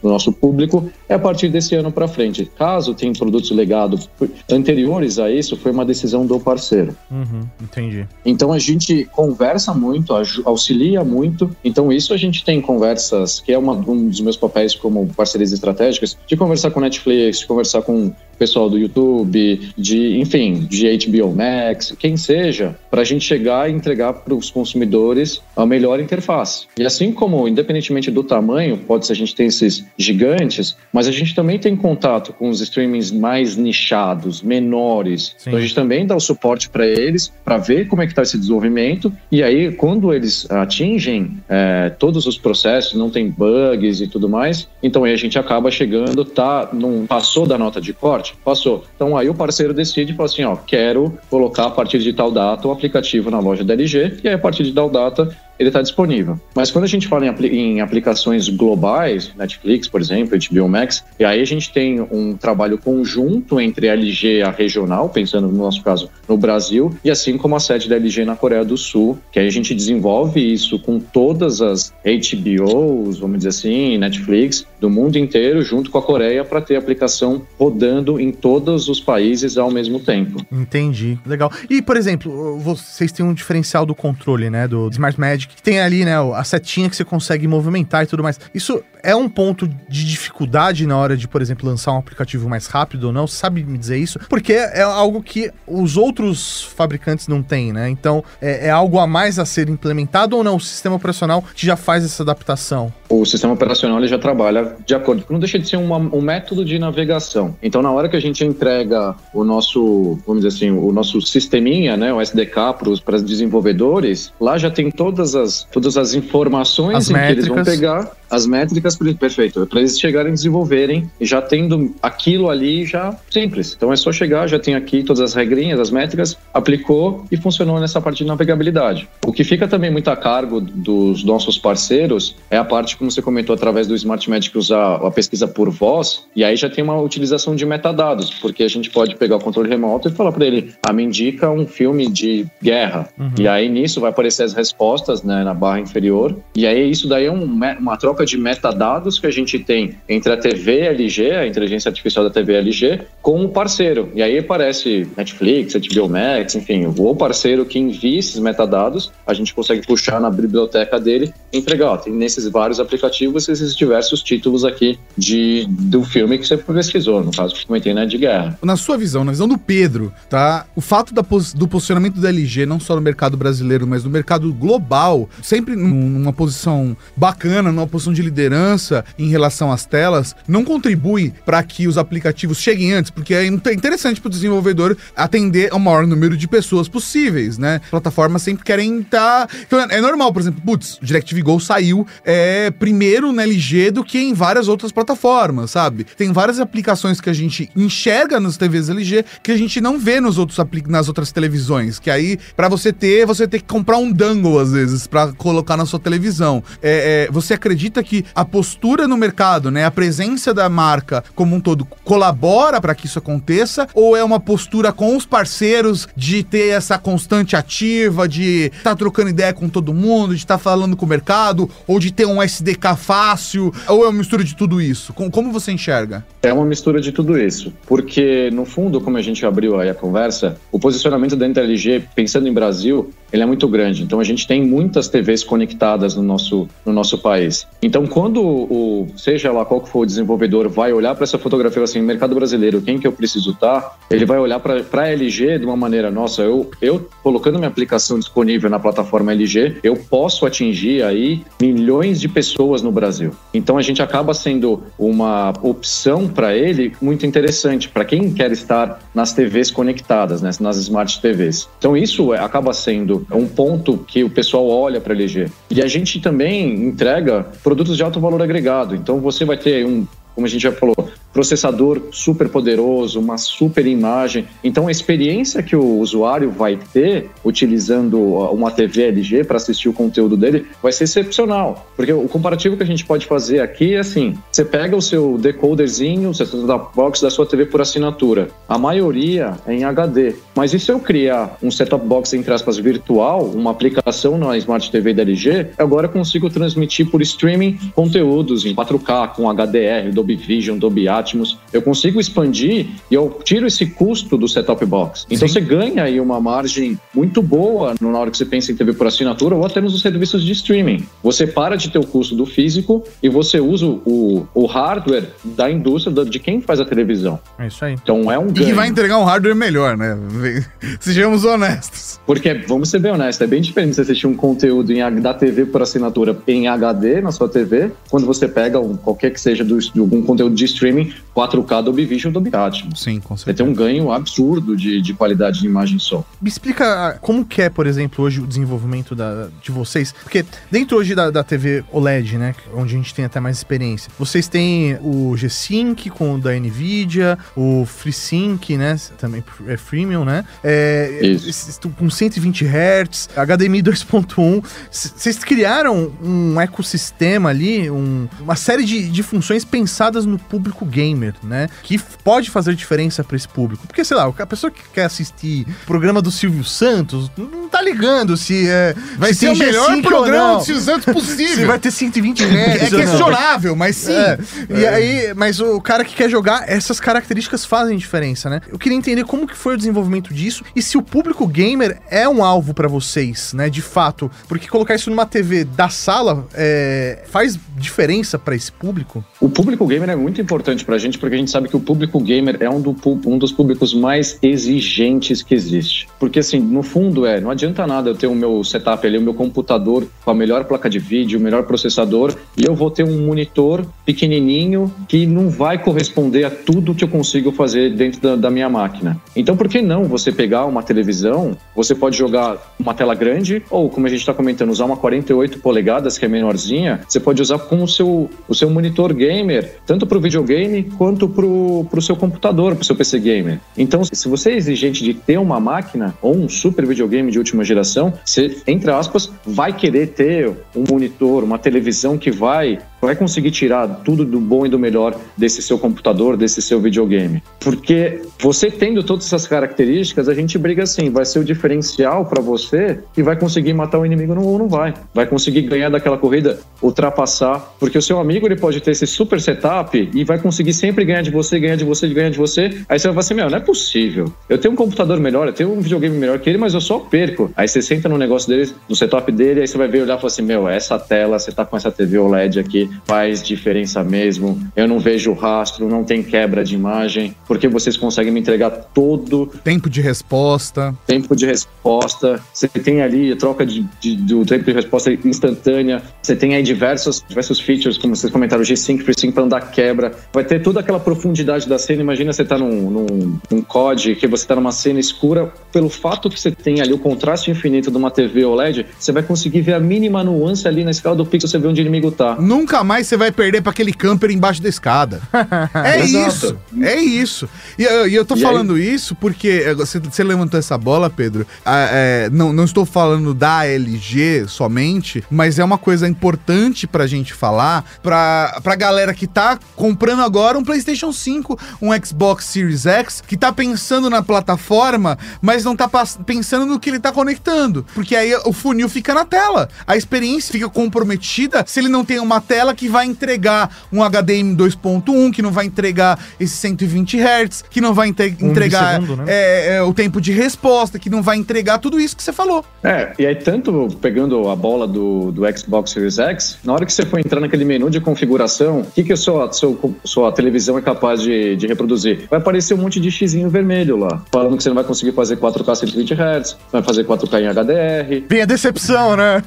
nosso público é a partir desse ano para frente. Caso tenha produtos legados anteriores a isso, foi uma decisão do parceiro. Uhum, entendi. Então a gente conversa muito, auxilia muito. Então isso a gente tem conversas, que é uma, um dos meus papéis como parcerias estratégicas, de conversar com Netflix, de conversar com pessoal do YouTube, de, enfim, de HBO Max, quem seja, para a gente chegar e entregar para os consumidores a melhor interface. E assim como, independentemente do tamanho, pode ser a gente tem esses gigantes, mas a gente também tem contato com os streamings mais nichados, menores. Sim. Então a gente também dá o suporte para eles, para ver como é que está esse desenvolvimento. E aí, quando eles atingem é, todos os processos, não tem bugs e tudo mais, então aí a gente acaba chegando, tá, não passou da nota de corte, Passou. Então aí o parceiro decide e fala assim, ó, quero colocar a partir de tal data o aplicativo na loja da LG e aí a partir de tal data ele está disponível. Mas quando a gente fala em, apl em, aplicações globais, Netflix, por exemplo, HBO Max, e aí a gente tem um trabalho conjunto entre a LG a regional, pensando no nosso caso no Brasil, e assim como a sede da LG na Coreia do Sul, que aí a gente desenvolve isso com todas as HBOs, vamos dizer assim, Netflix, do mundo inteiro, junto com a Coreia, para ter aplicação rodando em todos os países ao mesmo tempo. Entendi, legal. E, por exemplo, vocês têm um diferencial do controle, né, do Smart Magic, que tem ali, né, a setinha que você consegue movimentar e tudo mais. Isso é um ponto de dificuldade na hora de, por exemplo, lançar um aplicativo mais rápido ou não? Você sabe me dizer isso? Porque é algo que os outros fabricantes não têm, né? Então, é, é algo a mais a ser implementado ou não? O sistema operacional já faz essa adaptação? O sistema operacional ele já trabalha de acordo, não deixa de ser uma, um método de navegação. Então, na hora que a gente entrega o nosso, vamos dizer assim, o nosso sisteminha, né, o SDK para os desenvolvedores, lá já tem todas as, todas as informações as métricas. que eles vão pegar as métricas, perfeito, para eles chegarem a desenvolverem e já tendo aquilo ali já simples. Então é só chegar, já tem aqui todas as regrinhas, as métricas, aplicou e funcionou nessa parte de navegabilidade. O que fica também muito a cargo dos nossos parceiros é a parte, como você comentou, através do Smart Magic usar a pesquisa por voz, e aí já tem uma utilização de metadados, porque a gente pode pegar o controle remoto e falar para ele, ah, me indica um filme de guerra. Uhum. E aí nisso vai aparecer as respostas né, na barra inferior, e aí isso daí é um, uma troca de metadados que a gente tem entre a TV LG, a inteligência artificial da TV LG, com o parceiro. E aí aparece Netflix, HBO Max, enfim, o parceiro que envia esses metadados, a gente consegue puxar na biblioteca dele e entregar. Ó, tem nesses vários aplicativos esses diversos títulos aqui de, do filme que você pesquisou, no caso que eu comentei, né, de guerra. Na sua visão, na visão do Pedro, tá? O fato da, do posicionamento da LG, não só no mercado brasileiro, mas no mercado global, sempre numa posição bacana, numa posição de liderança em relação às telas, não contribui para que os aplicativos cheguem antes, porque é interessante para o desenvolvedor atender ao maior número de pessoas possíveis, né? Plataformas sempre querem estar. Tá... Então, é normal, por exemplo, putz, o DirecTV Go saiu é, primeiro na LG do que em várias outras plataformas, sabe? Tem várias aplicações que a gente enxerga nas TVs LG que a gente não vê nos outros nas outras televisões. Que aí, para você ter, você tem que comprar um dangle, às vezes, para colocar na sua televisão. É, é, você acredita que a postura no mercado, né, a presença da marca como um todo colabora para que isso aconteça? Ou é uma postura com os parceiros de ter essa constante ativa, de estar tá trocando ideia com todo mundo, de estar tá falando com o mercado, ou de ter um SDK fácil, ou é uma mistura de tudo isso? Como, você enxerga? É uma mistura de tudo isso, porque no fundo, como a gente abriu aí a conversa, o posicionamento da IntelliG, pensando em Brasil, ele é muito grande. Então a gente tem muitas TVs conectadas no nosso, no nosso país. Então quando o, seja lá qual que for o desenvolvedor vai olhar para essa fotografia assim, mercado brasileiro, quem que eu preciso estar, tá? ele vai olhar para a LG de uma maneira, nossa, eu, eu colocando minha aplicação disponível na plataforma LG, eu posso atingir aí milhões de pessoas no Brasil. Então a gente acaba sendo uma opção para ele muito interessante para quem quer estar nas TVs conectadas, né, nas smart TVs. Então isso é, acaba sendo um ponto que o pessoal olha para eleger. E a gente também entrega produtos de alto valor agregado. Então você vai ter um como a gente já falou, processador super poderoso, uma super imagem. Então, a experiência que o usuário vai ter utilizando uma TV LG para assistir o conteúdo dele vai ser excepcional. Porque o comparativo que a gente pode fazer aqui é assim: você pega o seu decoderzinho, o set-top box da sua TV por assinatura. A maioria é em HD. Mas e se eu criar um set-top box, entre aspas, virtual, uma aplicação na Smart TV da LG, agora eu consigo transmitir por streaming conteúdos em 4K, com HDR, Dolby Vision, Dolby Atmos. Eu consigo expandir e eu tiro esse custo do set-top box. Então Sim. você ganha aí uma margem muito boa na hora que você pensa em TV por assinatura ou até nos serviços de streaming. Você para de ter o custo do físico e você usa o, o hardware da indústria de quem faz a televisão. É isso aí. Então é um ganho. E vai entregar um hardware melhor, né? [LAUGHS] Sejamos honestos. Porque, vamos ser bem honestos, é bem diferente você assistir um conteúdo em, da TV por assinatura em HD na sua TV, quando você pega um, qualquer que seja do, do um conteúdo de streaming 4K Dolby Vision Dolby Atmos. Sim, com certeza. Você tem um ganho absurdo de, de qualidade de imagem som. Me explica ah, como que é, por exemplo, hoje o desenvolvimento da, de vocês, porque dentro hoje da, da TV OLED, né, onde a gente tem até mais experiência, vocês têm o G-Sync com o da NVIDIA, o FreeSync, né, também é freemium, né, é, Isso. com 120 Hz, HDMI 2.1, vocês criaram um ecossistema ali, um, uma série de, de funções pensadas no público gamer, né? Que pode fazer diferença para esse público. Porque, sei lá, a pessoa que quer assistir o programa do Silvio Santos não tá ligando se é. Vai se ser o melhor programa do Silvio Santos [LAUGHS] possível. se vai ter 120 Hz. É questionável, mas sim. É. E aí, mas o cara que quer jogar, essas características fazem diferença, né? Eu queria entender como que foi o desenvolvimento disso e se o público gamer é um alvo para vocês, né? De fato. Porque colocar isso numa TV da sala é, faz diferença para esse público? O público gamer é muito importante pra gente, porque a gente sabe que o público gamer é um, do, um dos públicos mais exigentes que existe. Porque, assim, no fundo é, não adianta adianta nada eu ter o meu setup ali, o meu computador com a melhor placa de vídeo, o melhor processador, e eu vou ter um monitor pequenininho que não vai corresponder a tudo que eu consigo fazer dentro da, da minha máquina. Então, por que não você pegar uma televisão? Você pode jogar uma tela grande, ou como a gente está comentando, usar uma 48 polegadas, que é menorzinha, você pode usar com o seu, o seu monitor gamer, tanto para o videogame quanto para o seu computador, para o seu PC gamer. Então, se você é exigente de ter uma máquina ou um super videogame de última geração, você, entre aspas, vai querer ter um monitor, uma televisão que vai vai conseguir tirar tudo do bom e do melhor desse seu computador, desse seu videogame. Porque você tendo todas essas características, a gente briga assim, vai ser o diferencial para você e vai conseguir matar o inimigo ou não vai. Vai conseguir ganhar daquela corrida, ultrapassar, porque o seu amigo ele pode ter esse super setup e vai conseguir sempre ganhar de você, ganhar de você, ganhar de você. Aí você vai falar assim, meu, não é possível. Eu tenho um computador melhor, eu tenho um videogame melhor que ele, mas eu só perco. Aí você senta no negócio dele, no setup dele, aí você vai ver olhar e falar assim, meu, essa tela, você tá com essa TV OLED aqui, faz diferença mesmo. Eu não vejo rastro, não tem quebra de imagem, porque vocês conseguem me entregar todo. Tempo de resposta. Tempo de resposta. Você tem ali a troca de, de, do tempo de resposta instantânea. Você tem aí diversos, diversos features, como vocês comentaram, G-Sync, FreeSync para não dar quebra. Vai ter toda aquela profundidade da cena. Imagina você tá num, num, num COD, que você tá numa cena escura. Pelo fato que você tem ali o contraste infinito de uma TV OLED, você vai conseguir ver a mínima nuance ali na escala do pixel, você vê onde o inimigo tá. Nunca mais você vai perder para aquele camper embaixo da escada. [LAUGHS] é isso, é isso. E, e eu tô e falando aí? isso porque eh, você, você, levantou essa bola, Pedro. Ah, é, não, não estou falando da LG somente, mas é uma coisa importante pra gente falar pra, pra galera que tá comprando agora um PlayStation 5, um Xbox Series X, que tá pensando na plataforma, mas não tá pensando no que ele tá conectando. Porque aí o funil fica na tela. A experiência fica comprometida se ele não tem uma tela que vai entregar um HDMI 2.1, que não vai entregar esses 120 Hz, que não vai entregar um segundo, né? é, é, o tempo de resposta, que não vai entregar tudo isso que você falou. É, e aí tanto pegando a bola do, do Xbox Series X, na hora que você for entrar naquele menu de configuração, o que, que a sua, sua, sua televisão é capaz de, de reproduzir? Vai aparecer um monte de xizinho vermelho lá, falando que você não vai conseguir fazer 4K 120 Hz, vai fazer 4K em HDR. Vem a decepção, né?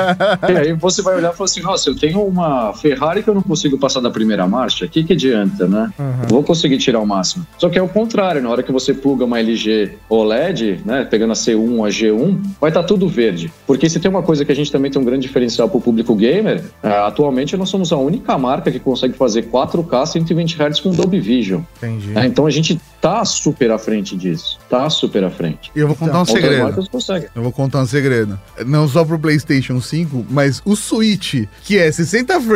[LAUGHS] e aí você vai olhar e falar assim, nossa, eu tenho uma Ferrari Ferrari que eu não consigo passar da primeira marcha, o que, que adianta, né? Uhum. Vou conseguir tirar o máximo. Só que é o contrário, na hora que você pluga uma LG OLED, né, pegando a C1, a G1, vai estar tá tudo verde. Porque se tem uma coisa que a gente também tem um grande diferencial para o público gamer, é, atualmente nós somos a única marca que consegue fazer 4K 120 Hz com Dolby Vision. Entendi. É, então a gente tá super à frente disso. Tá super à frente. E eu vou contar então, um segredo. Eu vou contar um segredo. Não só pro PlayStation 5, mas o Switch, que é 60 frames,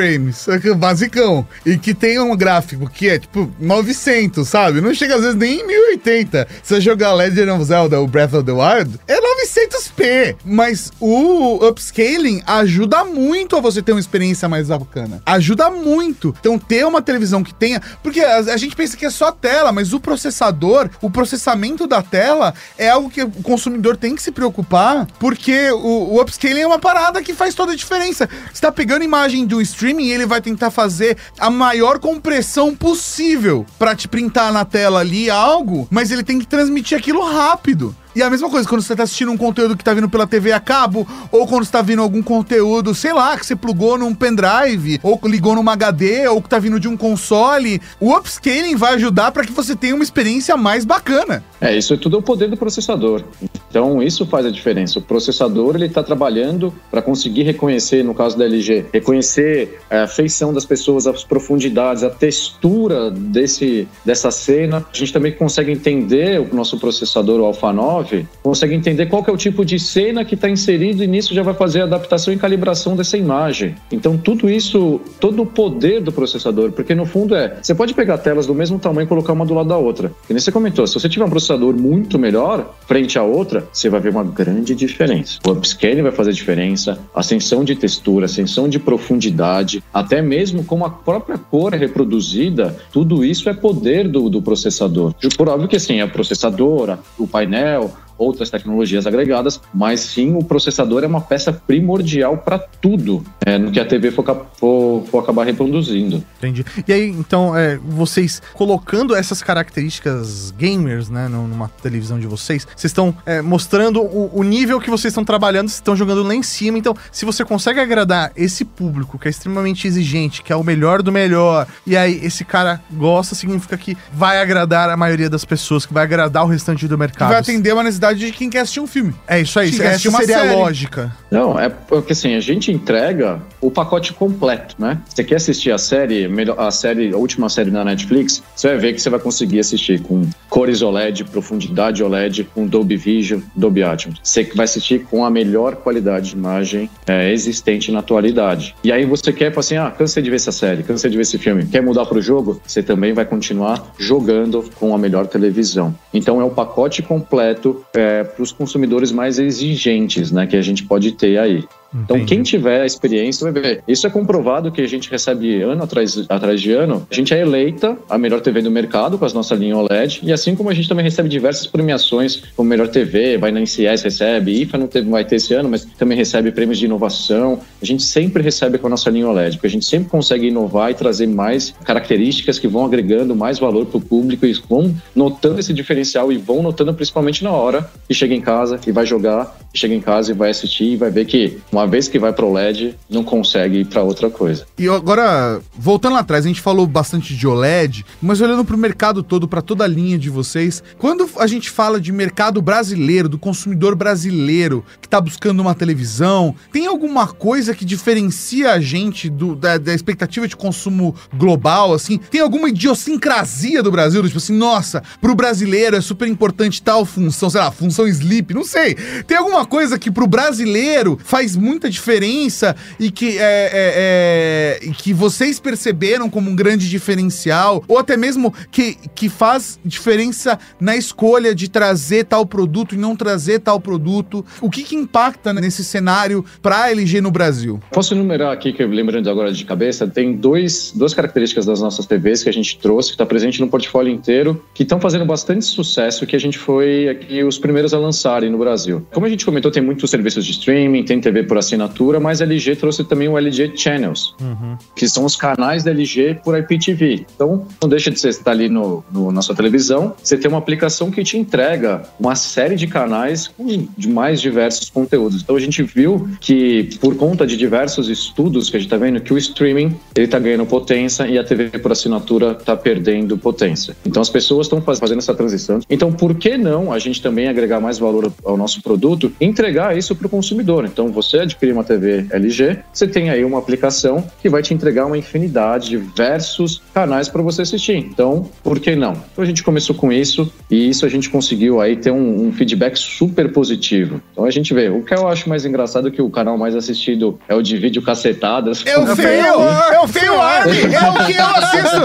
basicão, e que tem um gráfico que é tipo 900, sabe? Não chega às vezes nem em 1080. Se você jogar Legend of Zelda, o Breath of the Wild, é 900p. Mas o upscaling ajuda muito a você ter uma experiência mais bacana. Ajuda muito. Então, ter uma televisão que tenha. Porque a, a gente pensa que é só tela, mas o processador o processamento da tela é algo que o consumidor tem que se preocupar, porque o, o upscaling é uma parada que faz toda a diferença. Você tá pegando imagem do streaming ele vai tentar fazer a maior compressão possível para te printar na tela ali algo, mas ele tem que transmitir aquilo rápido. E a mesma coisa, quando você tá assistindo um conteúdo que tá vindo pela TV a cabo, ou quando você tá vindo algum conteúdo, sei lá, que você plugou num pendrive, ou ligou numa HD, ou que tá vindo de um console, o upscaling vai ajudar para que você tenha uma experiência mais bacana. É, isso é tudo o poder do processador. Então, isso faz a diferença. O processador, ele tá trabalhando para conseguir reconhecer, no caso da LG, reconhecer a feição das pessoas, as profundidades, a textura desse, dessa cena. A gente também consegue entender o nosso processador, o Alpha 9, 9 consegue entender qual é o tipo de cena que está inserido e nisso já vai fazer a adaptação e calibração dessa imagem. Então, tudo isso, todo o poder do processador, porque no fundo é, você pode pegar telas do mesmo tamanho e colocar uma do lado da outra. E nem você comentou, se você tiver um processador muito melhor frente à outra, você vai ver uma grande diferença. O upscaling vai fazer diferença, ascensão de textura, ascensão de profundidade, até mesmo como a própria cor é reproduzida, tudo isso é poder do, do processador. Por óbvio que assim, é o processador, o painel, outras tecnologias agregadas, mas sim o processador é uma peça primordial para tudo é, no que a TV for, for, for, acabar reproduzindo. Entendi. E aí, então, é, vocês colocando essas características gamers, né, numa televisão de vocês, vocês estão é, mostrando o, o, nível que vocês estão trabalhando, vocês estão jogando lá em cima. Então, se você consegue agradar esse público que é extremamente exigente, que é o melhor do melhor, e aí esse cara gosta, significa que vai agradar a maioria das pessoas, que vai agradar o restante do mercado. Que vai atender uma necessidade de quem quer assistir um filme. É isso aí, essa seria série. a lógica. Não, é porque assim, a gente entrega o pacote completo, né? Você quer assistir a série, a série, a última série da Netflix, você vai ver que você vai conseguir assistir com cores OLED, profundidade OLED, com Dolby Vision, Dolby Atmos. Você vai assistir com a melhor qualidade de imagem é, existente na atualidade. E aí você quer, assim, ah, cansei de ver essa série, cansei de ver esse filme, quer mudar para o jogo? Você também vai continuar jogando com a melhor televisão. Então é o pacote completo é, para os consumidores mais exigentes, né, que a gente pode ter aí. Então, Entendi. quem tiver a experiência vai ver. Isso é comprovado que a gente recebe ano atrás, atrás de ano. A gente é eleita a melhor TV do mercado com as nossas linhas OLED. E assim como a gente também recebe diversas premiações, como melhor TV, vai na NCS, recebe. IFA não teve, vai ter esse ano, mas também recebe prêmios de inovação. A gente sempre recebe com a nossa linha OLED, porque a gente sempre consegue inovar e trazer mais características que vão agregando mais valor para o público e vão notando esse diferencial e vão notando principalmente na hora que chega em casa e vai jogar, chega em casa e vai assistir e vai ver que uma uma vez que vai para o LED, não consegue ir para outra coisa. E agora, voltando lá atrás, a gente falou bastante de OLED, mas olhando para o mercado todo, para toda a linha de vocês, quando a gente fala de mercado brasileiro, do consumidor brasileiro que está buscando uma televisão, tem alguma coisa que diferencia a gente do, da, da, expectativa de consumo global, assim? Tem alguma idiosincrasia do Brasil? Tipo assim, nossa, para o brasileiro é super importante tal função, sei lá, função sleep, não sei. Tem alguma coisa que para o brasileiro faz muito muita diferença e que, é, é, é, que vocês perceberam como um grande diferencial, ou até mesmo que, que faz diferença na escolha de trazer tal produto e não trazer tal produto? O que, que impacta nesse cenário para a LG no Brasil? Posso enumerar aqui, que lembrando agora de cabeça, tem dois, duas características das nossas TVs que a gente trouxe, que está presente no portfólio inteiro, que estão fazendo bastante sucesso, que a gente foi aqui os primeiros a lançarem no Brasil. Como a gente comentou, tem muitos serviços de streaming, tem TV por assinatura, mas a LG trouxe também o LG Channels, uhum. que são os canais da LG por IPTV. Então, não deixa de você estar ali no, no, na sua televisão, você tem uma aplicação que te entrega uma série de canais com de mais diversos conteúdos. Então, a gente viu que, por conta de diversos estudos que a gente está vendo, que o streaming ele está ganhando potência e a TV por assinatura está perdendo potência. Então, as pessoas estão fazendo essa transição. Então, por que não a gente também agregar mais valor ao nosso produto e entregar isso para o consumidor? Então, você adquirir uma TV LG, você tem aí uma aplicação que vai te entregar uma infinidade, diversos canais para você assistir. Então, por que não? Então, a gente começou com isso e isso a gente conseguiu aí ter um, um feedback super positivo. Então, a gente vê. O que eu acho mais engraçado é que o canal mais assistido é o de vídeo cacetadas. Eu é [LAUGHS] feio! É o Army! É o que eu assisto!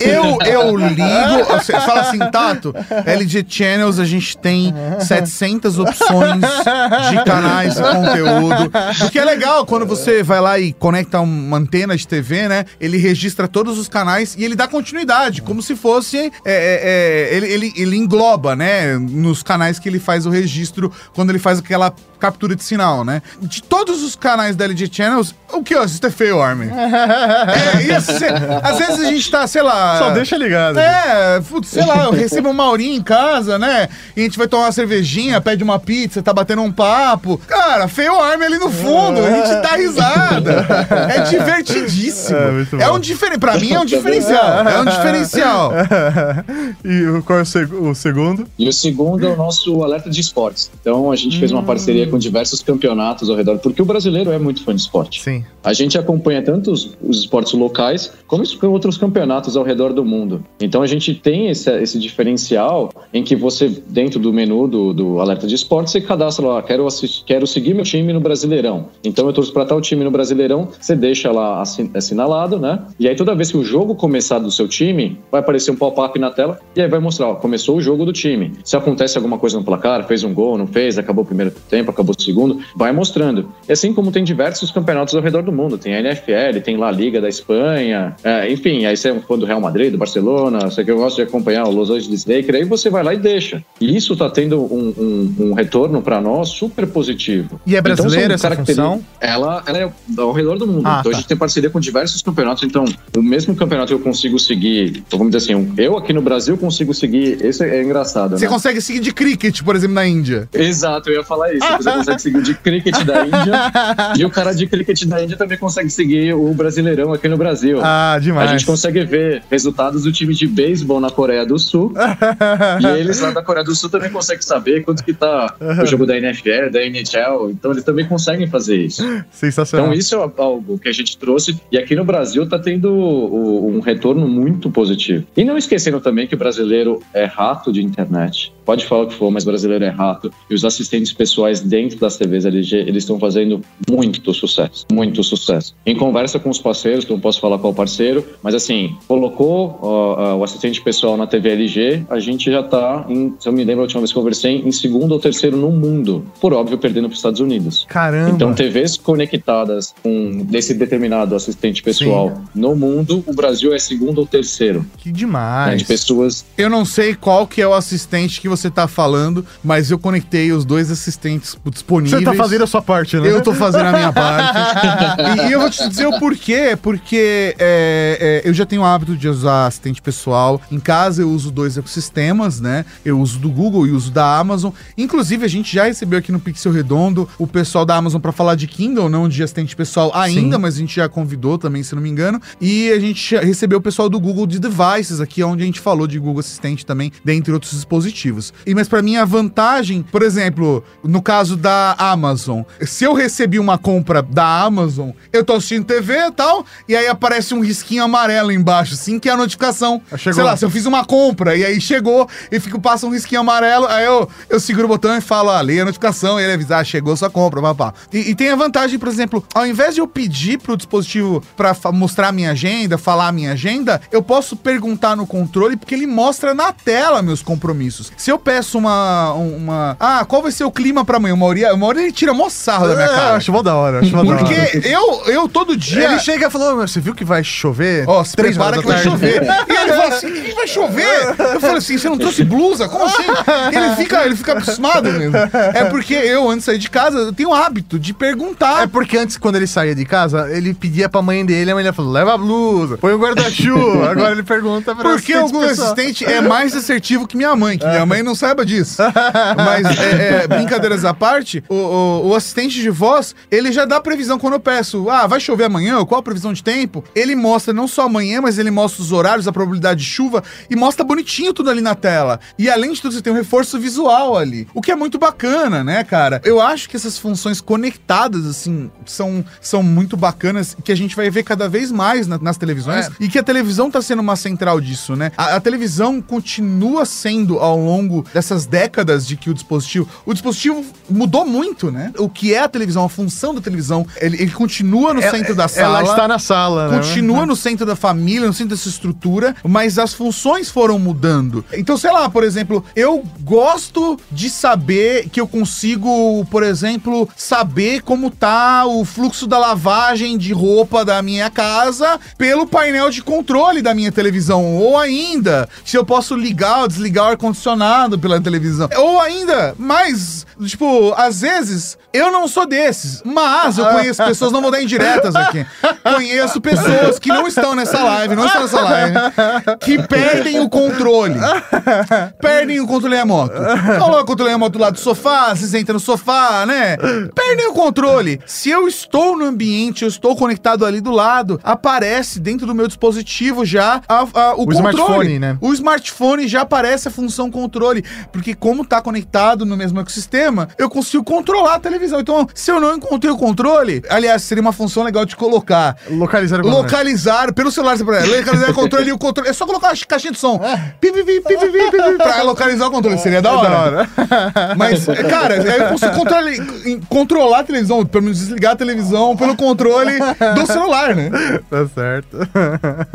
Eu, eu ligo... Fala assim, Tato, LG Channels, a gente tem 700 opções de canais e conteúdo. O que é legal quando você vai lá e conecta uma antena de TV, né? Ele registra todos os canais e ele dá continuidade, como se fosse. É, é, é, ele, ele, ele engloba, né? Nos canais que ele faz o registro quando ele faz aquela captura de sinal, né? De todos os canais da LG Channels, o que eu assisto é feio, Armin. [LAUGHS] é, isso, às vezes a gente tá, sei lá. Só deixa ligado. É, putz, sei lá, eu recebo uma Maurinho em casa, né? E a gente vai tomar uma cervejinha, pede uma pizza, tá batendo um papo. Cara, feio Armin ali no fundo, a gente dá risada. É divertidíssimo. É, é um diferente. Pra mim é um diferencial. É um diferencial. [LAUGHS] e qual é o, seg o segundo? E o segundo é o nosso alerta de esportes. Então a gente hum. fez uma parceria com com diversos campeonatos ao redor, porque o brasileiro é muito fã de esporte. Sim. A gente acompanha tanto os, os esportes locais, como outros campeonatos ao redor do mundo. Então a gente tem esse, esse diferencial em que você, dentro do menu do, do alerta de esporte, você cadastra lá, quero, assistir, quero seguir meu time no Brasileirão. Então eu torço para tal time no Brasileirão, você deixa lá assinalado, né? E aí toda vez que o jogo começar do seu time, vai aparecer um pop-up na tela e aí vai mostrar, ó, começou o jogo do time. Se acontece alguma coisa no placar, fez um gol, não fez, acabou o primeiro tempo, acabou acabou segundo, vai mostrando. E assim como tem diversos campeonatos ao redor do mundo. Tem a NFL, tem La Liga da Espanha, é, enfim, aí você é um fã do Real Madrid, do Barcelona, você que eu gosto de acompanhar o Los Angeles Lakers, aí você vai lá e deixa. E isso tá tendo um, um, um retorno para nós super positivo. E é brasileira então, essa função? Ela, ela é ao redor do mundo. Ah, então tá. a gente tem parceria com diversos campeonatos. Então, o mesmo campeonato que eu consigo seguir, vamos dizer assim, eu aqui no Brasil consigo seguir. Esse é engraçado. Você né? consegue seguir de cricket, por exemplo, na Índia. Exato, eu ia falar isso. Você consegue seguir de cricket da Índia. [LAUGHS] e o cara de cricket da Índia também consegue seguir o Brasileirão aqui no Brasil. Ah, demais. A gente consegue ver resultados do time de beisebol na Coreia do Sul. [LAUGHS] e eles lá da Coreia do Sul também conseguem saber quanto que tá o jogo da NFL, da NHL. Então eles também conseguem fazer isso. Sensacional. Então isso é algo que a gente trouxe. E aqui no Brasil tá tendo um retorno muito positivo. E não esquecendo também que o brasileiro é rato de internet. Pode falar o que for, mas brasileiro é rato. E os assistentes pessoais dentro das TVs LG, eles estão fazendo muito sucesso. Muito sucesso. Em conversa com os parceiros, não posso falar qual parceiro, mas assim, colocou uh, uh, o assistente pessoal na TV LG, a gente já tá, em, se eu me lembro a última vez que conversei, em segundo ou terceiro no mundo. Por óbvio, perdendo para os Estados Unidos. Caramba! Então, TVs conectadas com desse determinado assistente pessoal Sim. no mundo, o Brasil é segundo ou terceiro. Que demais! Né, de pessoas. Eu não sei qual que é o assistente que você tá falando, mas eu conectei os dois assistentes disponíveis. Você tá fazendo a sua parte, né? Eu tô fazendo a minha parte. [LAUGHS] e, e, eu vou te dizer o porquê, porque é, é, eu já tenho o hábito de usar assistente pessoal. Em casa eu uso dois ecossistemas, né? Eu uso do Google e uso da Amazon. Inclusive, a gente já recebeu aqui no Pixel Redondo o pessoal da Amazon para falar de Kindle, não de assistente pessoal ainda, Sim. mas a gente já convidou também, se não me engano. E a gente recebeu o pessoal do Google de Devices aqui, onde a gente falou de Google Assistente também, dentre outros dispositivos. E mas para mim a vantagem, por exemplo, no caso da Amazon, se eu recebi uma compra da Amazon, eu tô assistindo TV e tal, e aí aparece um risquinho amarelo embaixo, assim, que é a notificação. Ah, chegou. Sei lá, se eu fiz uma compra e aí chegou e fico passa um risquinho amarelo, aí eu, eu seguro o botão e falo, ah, leia a notificação, e ele avisar, ah, chegou sua compra, papá. E, e tem a vantagem, por exemplo, ao invés de eu pedir pro dispositivo para mostrar minha agenda, falar a minha agenda, eu posso perguntar no controle porque ele mostra na tela meus compromissos. Se eu peço uma. uma ah, qual vai ser o clima pra amanhã? Uma hora, uma hora ele tira mó sarro da minha é, cara. acho mó da hora, acho mó da hora. Porque eu, eu todo dia. Ele chega e falou: você viu que vai chover? Ó, oh, se prepara que vai chover. [LAUGHS] e ele fala assim: que vai chover? Eu falei assim: você não trouxe blusa? Como assim? Ele fica, ele fica abismado mesmo. É porque eu, antes de sair de casa, eu tenho o hábito de perguntar. É porque antes, quando ele saía de casa, ele pedia pra mãe dele, a mãe dele falou: leva a blusa, põe o guarda-chuva. [LAUGHS] Agora ele pergunta pra Porque o Assistente é mais assertivo que minha mãe, que minha mãe não saiba disso. Mas, é, é, brincadeiras à parte, o, o, o, assistente de voz, ele já dá previsão quando eu peço, ah, vai chover amanhã, qual a previsão de tempo? Ele mostra não só amanhã, mas ele mostra os horários, a probabilidade de chuva e mostra bonitinho tudo ali na tela. E além de tudo, você tem um reforço visual ali, o que é muito bacana, né, cara? Eu acho que essas funções conectadas, assim, são, são muito bacanas, que a gente vai ver cada vez mais na, nas televisões, é. e que a televisão tá sendo uma central disso, né? A, a televisão continua sendo, ao longo dessas décadas de que o dispositivo. O dispositivo mudou muito, né? O que é a televisão, a função da televisão, ele, ele continua no é, centro da sala. Ela está na sala, né? Continua né? no centro da família, no centro dessa estrutura, mas as funções foram mudando. Então, sei lá, por exemplo, eu gosto de saber que eu consigo, por exemplo, saber como tá o fluxo da lavagem de roupa da minha casa pelo painel de controle da minha televisão. Ou ainda, se eu posso ligar ou desligar o ar-condicionado pela televisão. Ou ainda, mais, tipo, às vezes eu não sou desses, mas eu conheço [LAUGHS] pessoas, não vou dar indiretas aqui. Conheço pessoas que não estão nessa live, não estão nessa live, que perdem o controle. Perdem o controle remoto. Coloca o controle remoto do lado do sofá, se senta no sofá, né? Perdem o controle. Se eu estou no ambiente, eu estou conectado ali do lado, aparece dentro do meu dispositivo já a, a, o, o controle. smartphone, né? O smartphone já aparece a função controle, porque como tá conectado no mesmo ecossistema, eu consigo controlar a televisão. Então, se eu não encontrei o controle, aliás, seria uma função legal de colocar. Localizar o Localizar pelo celular, você localizar o controle e o controle. É só colocar a caixinha de som. É. Pi, pi, pi, pi, pi, pi, pi, pra localizar o controle. Seria da hora. É da hora. [LAUGHS] Mas, cara, eu consigo controlar a televisão, pelo menos desligar a televisão pelo controle do celular, né? Tá certo.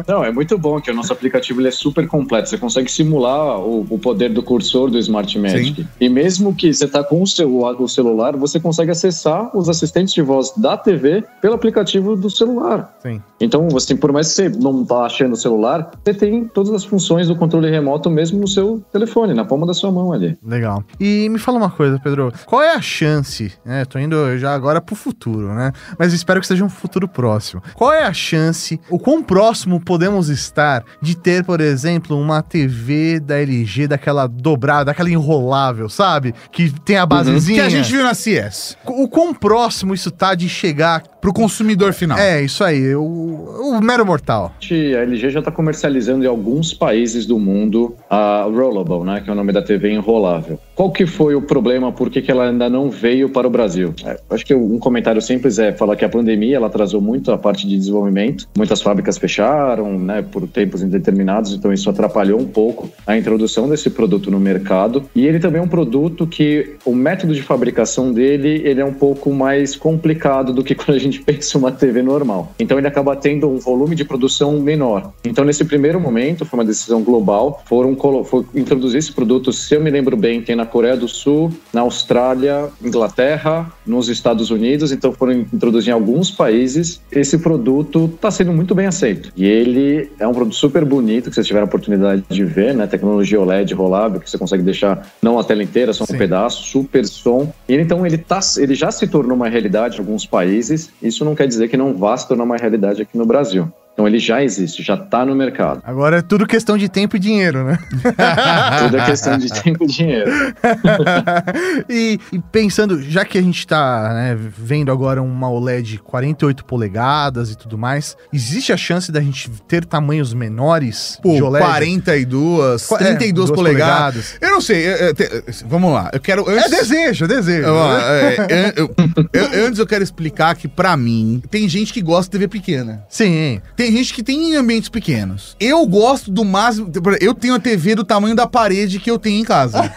Não, é muito bom que o nosso aplicativo ele é super completo. Você consegue simular o, o poder do cursor do Smart Magic. Sim. E mesmo que você tá com com o, celular, você consegue acessar os assistentes de voz da TV pelo aplicativo do celular. Sim. Então, assim, por mais que você não tá achando o celular, você tem todas as funções do controle remoto mesmo no seu telefone, na palma da sua mão ali. Legal. E me fala uma coisa, Pedro. Qual é a chance, né? Tô indo já agora pro futuro, né? Mas espero que seja um futuro próximo. Qual é a chance, o quão próximo podemos estar de ter, por exemplo, uma TV da LG daquela dobrada, daquela enrolável, sabe? Que tem a basezinha. Que a gente viu na CS. O quão próximo isso tá de chegar Pro consumidor final. É, isso aí, o, o mero mortal. A LG já está comercializando em alguns países do mundo a Rollable, né, que é o nome da TV enrolável. Qual que foi o problema? Por que, que ela ainda não veio para o Brasil? É, acho que um comentário simples é falar que a pandemia ela atrasou muito a parte de desenvolvimento. Muitas fábricas fecharam, né, por tempos indeterminados, então isso atrapalhou um pouco a introdução desse produto no mercado. E ele também é um produto que o método de fabricação dele ele é um pouco mais complicado do que [LAUGHS] quando a gente pensa uma TV normal. Então ele acaba tendo um volume de produção menor. Então nesse primeiro momento foi uma decisão global, foram foi introduzir esse produto, se eu me lembro bem, tem na Coreia do Sul, na Austrália, Inglaterra, nos Estados Unidos, então foram introduzir em alguns países. Esse produto está sendo muito bem aceito. E ele é um produto super bonito, que vocês tiveram a oportunidade de ver, né? Tecnologia OLED rolável, que você consegue deixar não a tela inteira, só um Sim. pedaço, super som. E então ele, tá, ele já se tornou uma realidade em alguns países. Isso não quer dizer que não vá se tornar uma realidade aqui no Brasil. Então ele já existe, já está no mercado. Agora é tudo questão de tempo e dinheiro, né? [LAUGHS] tudo é questão de tempo e dinheiro. [LAUGHS] e, e, pensando, já que a gente está né, vendo agora uma OLED 48 polegadas e tudo mais, existe a chance da gente ter tamanhos menores Pô, de OLED? 42, 32 é, polegadas. Eu não sei, eu, eu, vamos lá. Eu quero. Antes... É desejo, é desejo. É, [LAUGHS] eu, antes eu quero explicar que, para mim, tem gente que gosta de TV pequena. Sim. Tem tem gente que tem em ambientes pequenos. Eu gosto do máximo. Eu tenho a TV do tamanho da parede que eu tenho em casa.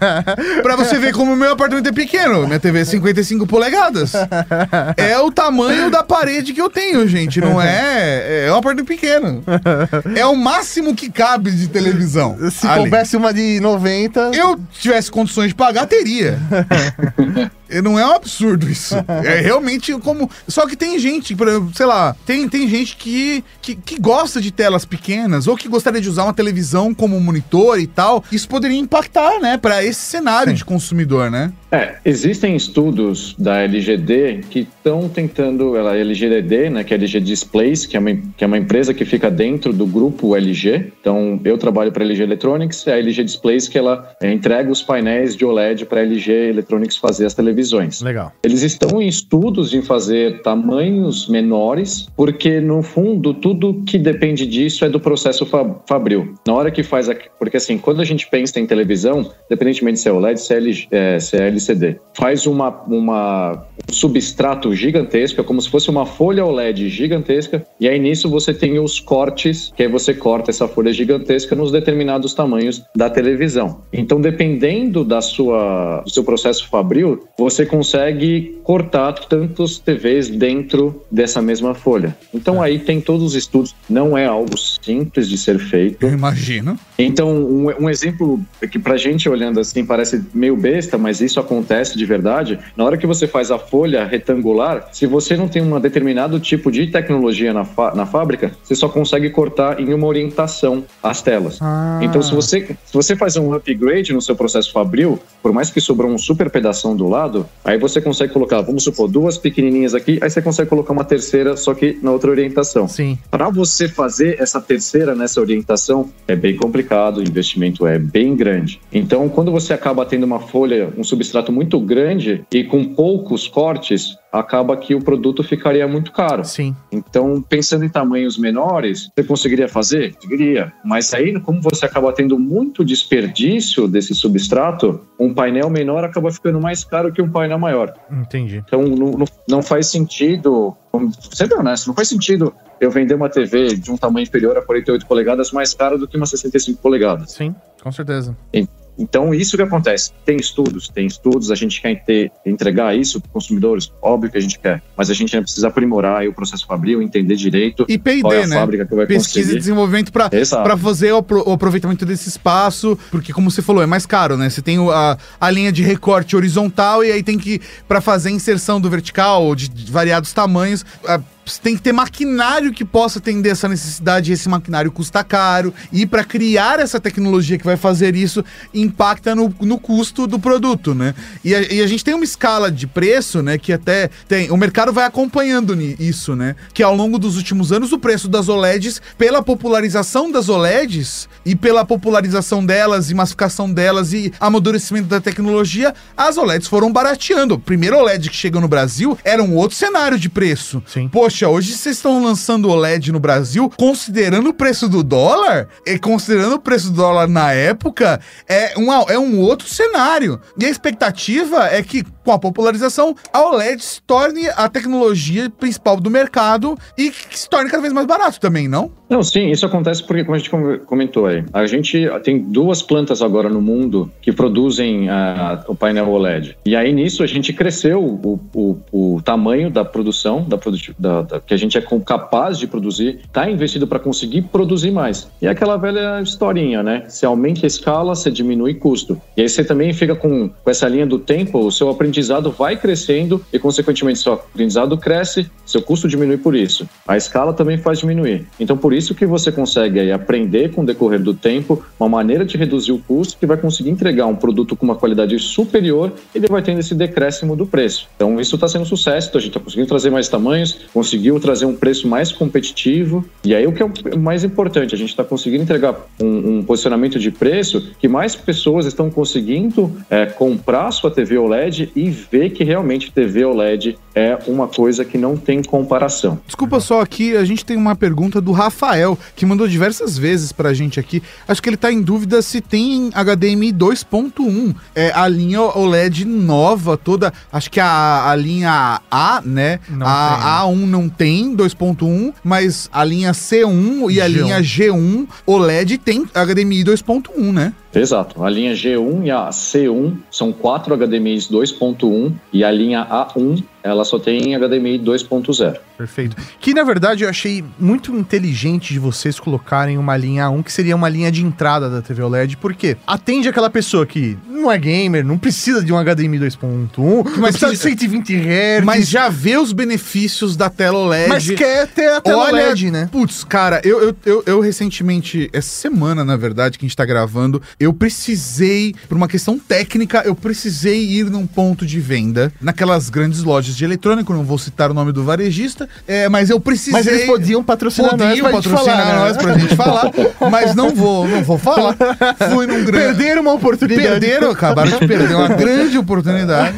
[LAUGHS] pra você ver como o meu apartamento é pequeno. Minha TV é 55 polegadas. É o tamanho da parede que eu tenho, gente. Não é. É um apartamento pequeno. É o máximo que cabe de televisão. Se ali. coubesse uma de 90. Eu tivesse condições de pagar, teria. [LAUGHS] Não é um absurdo isso. [LAUGHS] É realmente como. Só que tem gente, sei lá, tem, tem gente que, que, que, gosta de telas pequenas ou que gostaria de usar uma televisão como monitor e tal. Isso poderia impactar, né, para esse cenário Sim. de consumidor, né? É, existem estudos da LGD que estão tentando, ela é LGD, né, que é LG Displays, que é, uma, que é uma empresa que fica dentro do grupo LG. Então, eu trabalho para a LG Electronics, é a LG Displays que ela é, entrega os painéis de OLED para a LG Electronics fazer as televisões. Legal. Eles estão em estudos em fazer tamanhos menores, porque no fundo tudo que depende disso é do processo fabril. Na hora que faz, a, porque assim, quando a gente pensa em televisão, independentemente se é OLED, se é, LG, é, se é LCD. Faz uma, uma, um substrato gigantesco, é como se fosse uma folha OLED gigantesca, e aí nisso você tem os cortes, que aí você corta essa folha gigantesca nos determinados tamanhos da televisão. Então, dependendo da sua, do seu processo fabril, você consegue cortar tantos TVs dentro dessa mesma folha. Então, aí tem todos os estudos, não é algo simples de ser feito. Eu imagino. Então, um, um exemplo que pra gente olhando assim parece meio besta, mas isso acontece de verdade, na hora que você faz a folha retangular, se você não tem um determinado tipo de tecnologia na, na fábrica, você só consegue cortar em uma orientação as telas. Ah. Então, se você, se você faz um upgrade no seu processo fabril, por mais que sobrou um super pedação do lado, aí você consegue colocar, vamos supor, duas pequenininhas aqui, aí você consegue colocar uma terceira, só que na outra orientação. Sim. Para você fazer essa terceira nessa orientação, é bem complicado, o investimento é bem grande. Então, quando você acaba tendo uma folha, um substrato muito grande e com poucos cortes, acaba que o produto ficaria muito caro. Sim. Então, pensando em tamanhos menores, você conseguiria fazer? Conseguiria. Mas aí, como você acaba tendo muito desperdício desse substrato, um painel menor acaba ficando mais caro que um painel maior. Entendi. Então, não, não faz sentido, sendo honesto, não faz sentido eu vender uma TV de um tamanho inferior a 48 polegadas mais cara do que uma 65 polegadas. Sim, com certeza. Então, isso que acontece. Tem estudos, tem estudos, a gente quer ter, entregar isso para consumidores, óbvio que a gente quer, mas a gente precisa aprimorar o processo fabril, entender direito E P&D, qual é a né? fábrica que vai Pesquisa e conseguir. desenvolvimento pra, Exato. pra fazer o, o aproveitamento desse espaço, porque como você falou, é mais caro, né? Você tem a, a linha de recorte horizontal e aí tem que, pra fazer a inserção do vertical de, de variados tamanhos, a- você tem que ter maquinário que possa atender essa necessidade e esse maquinário custa caro. E para criar essa tecnologia que vai fazer isso, impacta no, no custo do produto, né? E a, e a gente tem uma escala de preço, né? Que até tem. O mercado vai acompanhando isso, né? Que ao longo dos últimos anos, o preço das OLEDs, pela popularização das OLEDs e pela popularização delas e massificação delas e amadurecimento da tecnologia, as OLEDs foram barateando. O primeiro OLED que chegou no Brasil era um outro cenário de preço. Sim. Poxa, hoje vocês estão lançando OLED no Brasil, considerando o preço do dólar, e considerando o preço do dólar na época, é, uma, é um outro cenário. E a expectativa é que, com a popularização, a OLED se torne a tecnologia principal do mercado e que se torne cada vez mais barato também, não? Não, sim, isso acontece porque, como a gente com- comentou aí, a gente tem duas plantas agora no mundo que produzem ah, o painel OLED. E aí nisso a gente cresceu o, o, o tamanho da produção, da, da, da- que a gente é capaz de produzir, está investido para conseguir produzir mais. E é aquela velha historinha, né? Se aumenta a escala, você diminui custo. E aí você também fica com, com essa linha do tempo, o seu aprendizado vai crescendo e, consequentemente, seu aprendizado cresce, seu custo diminui por isso. A escala também faz diminuir. Então, por isso que você consegue aí aprender com o decorrer do tempo uma maneira de reduzir o custo que vai conseguir entregar um produto com uma qualidade superior e ele vai tendo esse decréscimo do preço. Então, isso está sendo um sucesso, então a gente está conseguindo trazer mais tamanhos, conseguiu trazer um preço mais competitivo e aí o que é o mais importante, a gente está conseguindo entregar um, um posicionamento de preço que mais pessoas estão conseguindo é, comprar sua TV OLED e ver que realmente TV OLED é uma coisa que não tem comparação. Desculpa só aqui, a gente tem uma pergunta do Rafael, que mandou diversas vezes pra gente aqui. Acho que ele tá em dúvida se tem HDMI 2.1. É a linha OLED nova toda, acho que a, a linha A, né? Não a A1 não tem 2.1, mas a linha C1 e a G1. linha G1 OLED tem HDMI 2.1, né? Exato. A linha G1 e a C1 são quatro HDMIs 2.1 e a linha A1 ela só tem HDMI 2.0. Perfeito. Que na verdade eu achei muito inteligente de vocês colocarem uma linha A1, que seria uma linha de entrada da TV OLED, porque atende aquela pessoa que não é gamer, não precisa de um HDMI 2.1, mas precisa de 120 Hz, Mas já vê os benefícios da tela OLED. mas quer ter a tela Olha, OLED, né? Putz, cara, eu, eu, eu, eu recentemente, essa semana, na verdade, que a gente tá gravando, eu precisei, por uma questão técnica, eu precisei ir num ponto de venda, naquelas grandes lojas de eletrônico, não vou citar o nome do varejista, é, mas eu precisei... Mas eles podiam patrocinar nós Podiam pra gente patrocinar falar, né? nós pra gente falar, mas não vou, não vou falar. Fui num grande... Perderam uma oportunidade. Perderam, acabaram de perder uma grande oportunidade.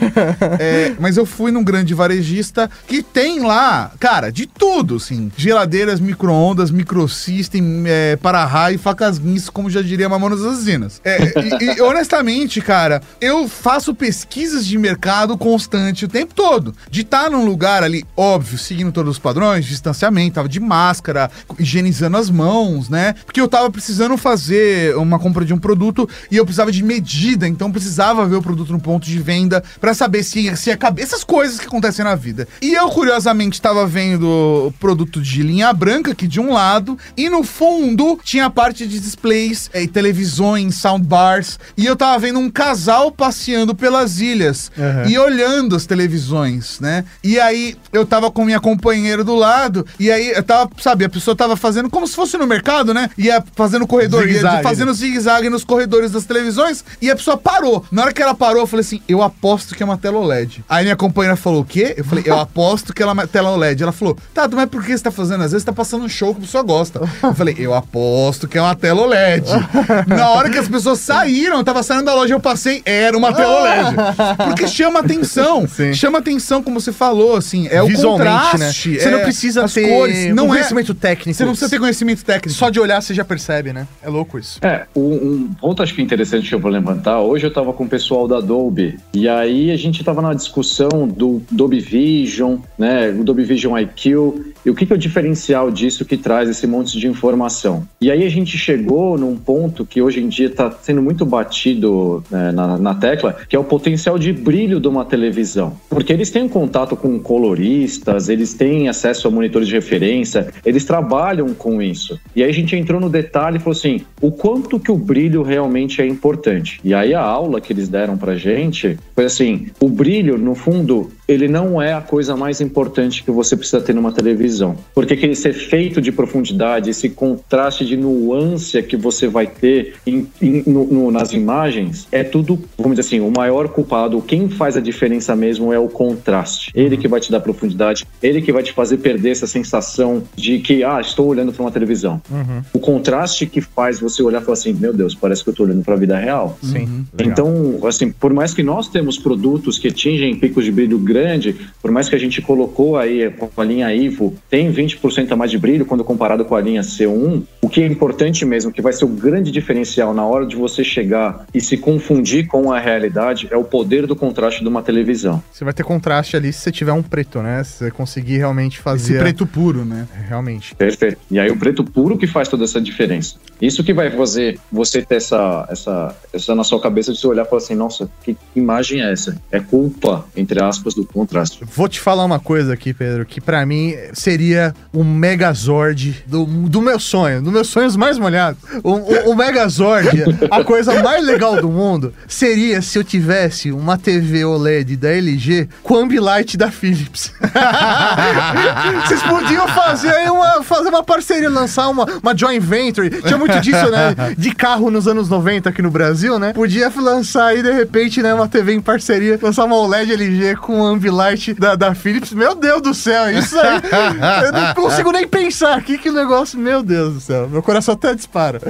É, mas eu fui num grande varejista que tem lá, cara, de tudo, assim. Geladeiras, micro-ondas, microsystem, é, para-raio, facas guinças, como já diria Mamonas Assassinas. É, e, e, honestamente, cara, eu faço pesquisas de mercado constante o tempo todo. De estar num lugar ali, óbvio, seguindo todos os padrões, distanciamento, tava de máscara, higienizando as mãos, né? Porque eu tava precisando fazer uma compra de um produto e eu precisava de medida, então precisava ver o produto no ponto de venda pra saber se, se caber essas coisas que acontecem na vida. E eu, curiosamente, estava vendo produto de linha branca aqui de um lado e no fundo tinha a parte de displays, eh, televisões, soundbars e eu tava vendo um casal passeando pelas ilhas Aham. e olhando as televisões, né? E aí eu tava com minha companheira do lado e aí eu tava, sabe, a pessoa tava fazendo como se fosse no mercado, né? Ia fazendo corredor, ia fazendo zigue-zague nos corredores das televisões e a pessoa parou. Na hora que ela parou, eu falei assim: eu aposto que é uma tela OLED. Aí minha companheira falou: o quê? Eu falei: eu [LAUGHS] aposto que ela é uma tela OLED. Ela falou: tá, mas por que você tá fazendo? Às vezes tá passando um show que a pessoa gosta. Eu falei: eu aposto que é uma tela OLED. [LAUGHS] Na hora que as pessoas saíram, eu tava saindo da loja, eu passei, era uma tela OLED. [LAUGHS] Porque chama atenção. Sim. Chama atenção, como você falou, assim, é o contraste. né? Você é não precisa as ter cores, não um é conhecimento técnico. Você não precisa ter conhecimento técnico. Só de olhar você já percebe, né? É louco isso. É, um, um ponto acho que interessante que eu vou levantar, hoje eu estava com o pessoal da Dolby e aí a gente estava na discussão do Dolby Vision, né, o Dolby Vision IQ e o que, que é o diferencial disso que traz esse monte de informação. E aí a gente chegou num ponto que hoje em dia está sendo muito batido né, na, na tecla, que é o potencial de brilho de uma televisão, porque eles têm contato com coloristas, eles têm acesso a monitores de referência, eles trabalham com isso. E aí a gente entrou no detalhe e falou assim, o quanto que o brilho realmente é importante. E aí a aula que eles deram pra gente foi assim, o brilho, no fundo, ele não é a coisa mais importante que você precisa ter numa televisão. Porque esse efeito de profundidade, esse contraste de nuance que você vai ter em, em, no, no, nas imagens, é tudo, vamos dizer assim, o maior culpado, quem faz a diferença mesmo é o contraste. Ele que vai te dar profundidade, ele que vai te fazer perder essa sensação de que, ah, estou olhando para uma televisão. Uhum. O contraste que faz você olhar e falar assim, meu Deus, parece que eu estou olhando para a vida real. Sim. Uhum. Então, assim, por mais que nós temos produtos que atingem picos de brilho grande, por mais que a gente colocou aí com a linha Ivo, tem 20% a mais de brilho quando comparado com a linha C1, o que é importante mesmo, que vai ser o grande diferencial na hora de você chegar e se confundir com a realidade, é o poder do contraste de uma televisão. Você vai ter contraste ali se você tiver um preto, né? Se você conseguir realmente fazer. Esse preto puro, né? Realmente. Perfeito. E aí o preto puro que faz toda essa diferença. Isso que vai fazer você ter essa, essa, essa na sua cabeça de você olhar e falar assim, nossa, que imagem é essa? É culpa, entre aspas, do contraste. Vou te falar uma coisa aqui, Pedro, que para mim seria o Megazord do, do meu sonho, dos meus sonhos mais molhados. O, o, o Megazord, a coisa mais legal do mundo, seria se eu tivesse uma TV OLED da LG com Ambilight da Philips. [LAUGHS] Vocês podiam fazer uma, fazer uma parceria, lançar uma, uma joint venture. Tinha muito disso, né? De carro nos anos 90 aqui no Brasil, né? Podia lançar aí, de repente, né, uma TV em parceria, lançar uma OLED LG com Ambilight da, da Philips. Meu Deus do céu, isso aí. [LAUGHS] eu não consigo nem pensar aqui que negócio, meu Deus do céu. Meu coração até dispara.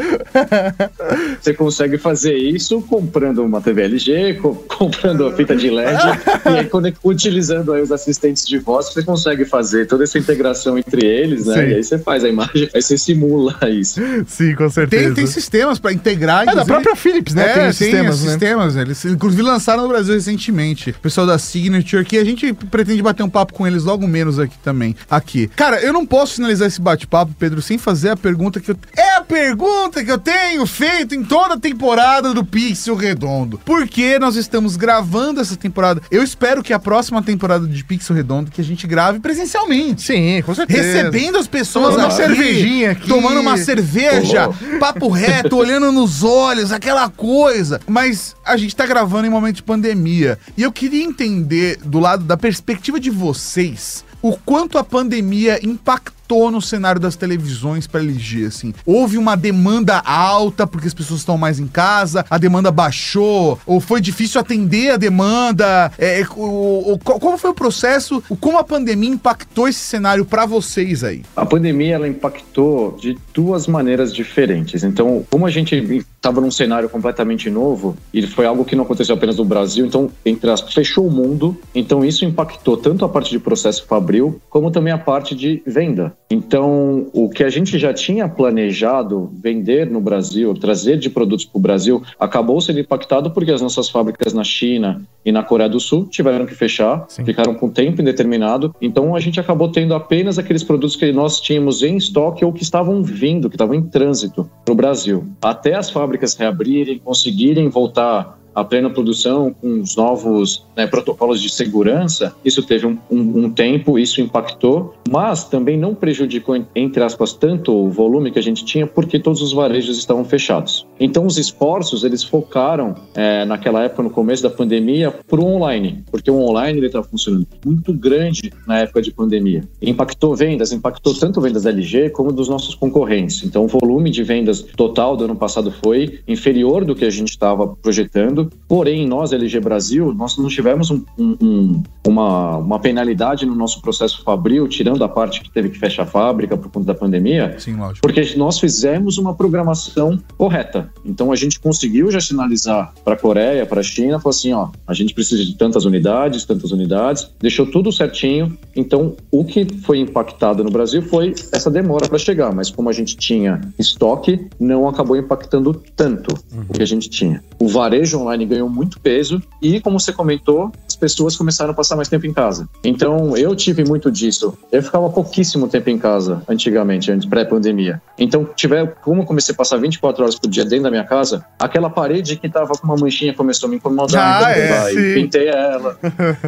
[LAUGHS] Você consegue fazer isso comprando uma TV LG, co comprando a fita de LED e aí, utilizando aí os assistentes de voz, você consegue fazer toda essa integração entre eles, né? Sim. E aí você faz a imagem, aí você simula isso. Sim, com certeza. Tem, tem sistemas para integrar. É da própria Philips, né? É, tem, sistemas, né? sistemas. Eles inclusive lançaram no Brasil recentemente. O pessoal da Signature, que a gente pretende bater um papo com eles logo menos aqui também. Aqui. Cara, eu não posso finalizar esse bate-papo, Pedro, sem fazer a pergunta que eu. É a pergunta que eu tenho feito em toda a temporada do Pixel Redondo. Por que nós estamos gravando essa temporada? Eu espero que a próxima temporada de Pixel Redondo que a gente grave presencialmente. Sim, com certeza. Recebendo as pessoas tomando uma cervejinha aqui. Tomando uma cerveja, oh. [LAUGHS] papo reto, olhando nos olhos, aquela coisa. Mas a gente tá gravando em momento de pandemia. E eu queria entender, do lado da perspectiva de vocês, o quanto a pandemia impactou no cenário das televisões para LG, assim. Houve uma demanda alta porque as pessoas estão mais em casa, a demanda baixou, ou foi difícil atender a demanda? É, o, o, como foi o processo? O, como a pandemia impactou esse cenário para vocês aí? A pandemia ela impactou de duas maneiras diferentes. Então, como a gente estava num cenário completamente novo e foi algo que não aconteceu apenas no Brasil, então entre as fechou o mundo. Então isso impactou tanto a parte de processo fabril como também a parte de venda. Então, o que a gente já tinha planejado vender no Brasil, trazer de produtos para o Brasil, acabou sendo impactado porque as nossas fábricas na China e na Coreia do Sul tiveram que fechar, Sim. ficaram com tempo indeterminado. Então, a gente acabou tendo apenas aqueles produtos que nós tínhamos em estoque ou que estavam vindo, que estavam em trânsito para o Brasil. Até as fábricas reabrirem, conseguirem voltar a plena produção com os novos né, protocolos de segurança, isso teve um, um, um, tempo, isso impactou, mas também não prejudicou, entre aspas, tanto o volume que a gente tinha, porque todos os varejos estavam fechados. Então, os esforços, eles focaram é, naquela época, no começo da pandemia, para o online, porque o online estava funcionando muito grande na época de pandemia. Impactou vendas, impactou tanto vendas da LG como dos nossos concorrentes. Então, o volume de vendas total do ano passado foi inferior do que a gente estava projetando, Porém, nós, LG Brasil, nós não tivemos um, um, uma, uma penalidade no nosso processo fabril, tirando a parte que teve que fechar a fábrica por conta da pandemia. Sim, lógico. Porque nós fizemos uma programação correta. Então a gente conseguiu já sinalizar para a Coreia, para a China, falou assim, ó, a gente precisa de tantas unidades, tantas unidades, deixou tudo certinho. Então o que foi impactado no Brasil foi essa demora para chegar, mas como a gente tinha estoque, não acabou impactando tanto uhum. o que a gente tinha. O varejo online ganhou muito peso e, como você comentou, as pessoas começaram a passar mais tempo em casa. Então eu tive muito disso. Eu ficava pouquíssimo tempo em casa antigamente, antes pré-pandemia. Então, tiver como eu comecei a passar 24 horas por dia dentro da minha casa, aquela parede que tava com uma manchinha começou a me incomodar, ah, então, é, e pintei ela.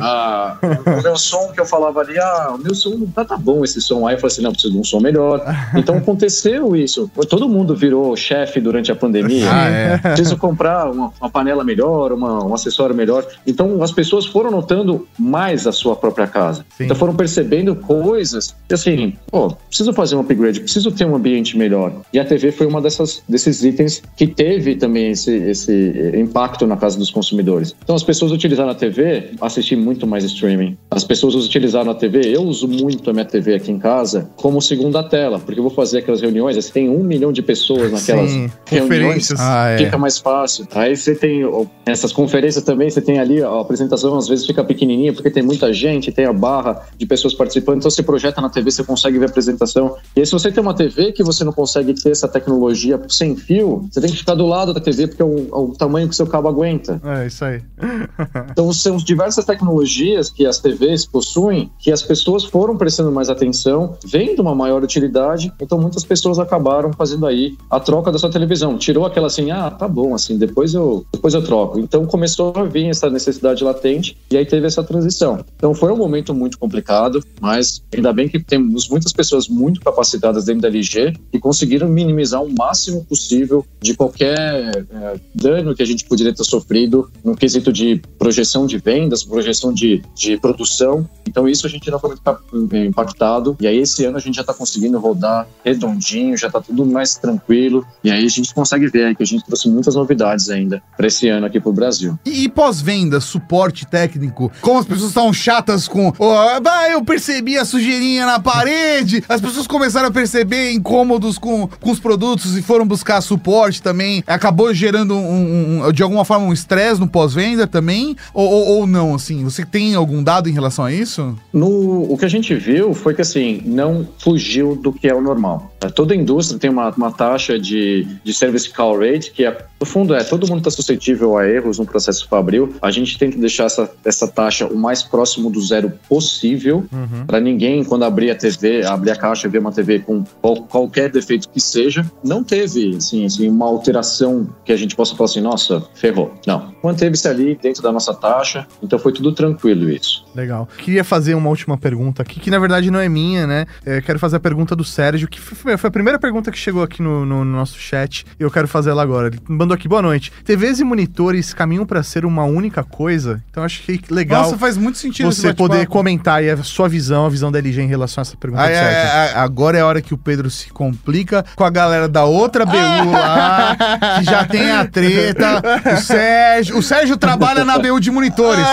ah, o meu som que eu falava ali, ah, o meu som não tá, tá bom esse som. Aí eu falei assim, não, preciso de um som melhor. Então aconteceu isso. Todo mundo virou chefe durante a pandemia. Ah, é. Preciso comprar uma, uma panela melhor, uma, um acessório melhor. Então as pessoas foram notando mais a sua própria casa. Sim. Então foram percebendo coisas. Assim, pô, preciso fazer um upgrade, preciso ter um ambiente melhor. E a TV foi uma dessas, desses itens que teve também esse, esse impacto na casa dos consumidores. Então as pessoas utilizaram a TV, assistir muito mais streaming. As pessoas utilizaram a TV, eu uso muito a minha TV aqui em casa como segunda tela, porque eu vou fazer aquelas reuniões, você tem um milhão de pessoas naquelas Sim, reuniões, ah, é. fica mais fácil. Aí você tem essas conferências também, você tem ali, a apresentação às vezes fica pequenininha, porque tem muita gente, tem a barra de pessoas participando, então você projeta na TV, você consegue ver a apresentação. E aí, se você tem uma TV que você não consegue ter essa tecnologia sem fio, você tem que ficar do lado da TV, porque é o, é o tamanho que seu cabo aguenta. É, isso aí. [LAUGHS] então, são diversas tecnologias que as TVs possuem que as pessoas foram prestando mais atenção, vendo uma maior utilidade, então muitas pessoas acabaram fazendo aí a troca da sua televisão. Tirou aquela assim, ah, tá bom, assim, depois eu, depois eu troco. Então começou a vir essa necessidade latente e aí teve essa transição. Então foi um momento muito complicado, mas ainda bem que temos muitas pessoas muito capacitadas dentro da LG e conseguiram minimizar o máximo possível de qualquer é, dano que a gente poderia ter sofrido no quesito de projeção de vendas, projeção de, de produção. Então isso a gente não foi muito impactado e aí esse ano a gente já está conseguindo rodar redondinho, já está tudo mais tranquilo e aí a gente consegue ver que a gente trouxe muitas novidades ainda para esse ano aqui para o Brasil. E, e pós-venda, suporte técnico, como as pessoas estavam chatas com, oh, ah, eu percebi a sujeirinha na parede, as pessoas começaram a perceber incômodos com, com os produtos e foram buscar suporte também, acabou gerando um, um, de alguma forma um estresse no pós-venda também, ou, ou, ou, não, assim, você tem algum dado em relação a isso? No, o que a gente viu foi que, assim, não fugiu do que é o normal. Toda indústria tem uma, uma taxa de, de service call rate, que é, no fundo é todo mundo está suscetível a erros no processo fabril. A gente tenta deixar essa, essa taxa o mais próximo do zero possível, uhum. para ninguém, quando abrir a TV, abrir a caixa e ver uma TV com qualquer defeito que seja, não teve assim, assim, uma alteração que a gente possa falar assim, nossa, ferrou. Não. Manteve-se ali dentro da nossa taxa, então foi tudo tranquilo isso. Legal. Queria fazer uma última pergunta aqui, que na verdade não é minha, né? É, quero fazer a pergunta do Sérgio, que foi, foi a primeira pergunta que chegou aqui no, no, no nosso chat. E eu quero fazer ela agora. Ele mandou aqui, boa noite. TVs e monitores caminham para ser uma única coisa? Então acho que legal. Nossa, faz muito sentido você poder comentar aí a sua visão, a visão da LG em relação a essa pergunta. Ah, é, é, agora é a hora que o Pedro se complica com a galera da outra BU lá, [LAUGHS] que já tem a treta. O Sérgio, o Sérgio trabalha na BU de monitores. [LAUGHS]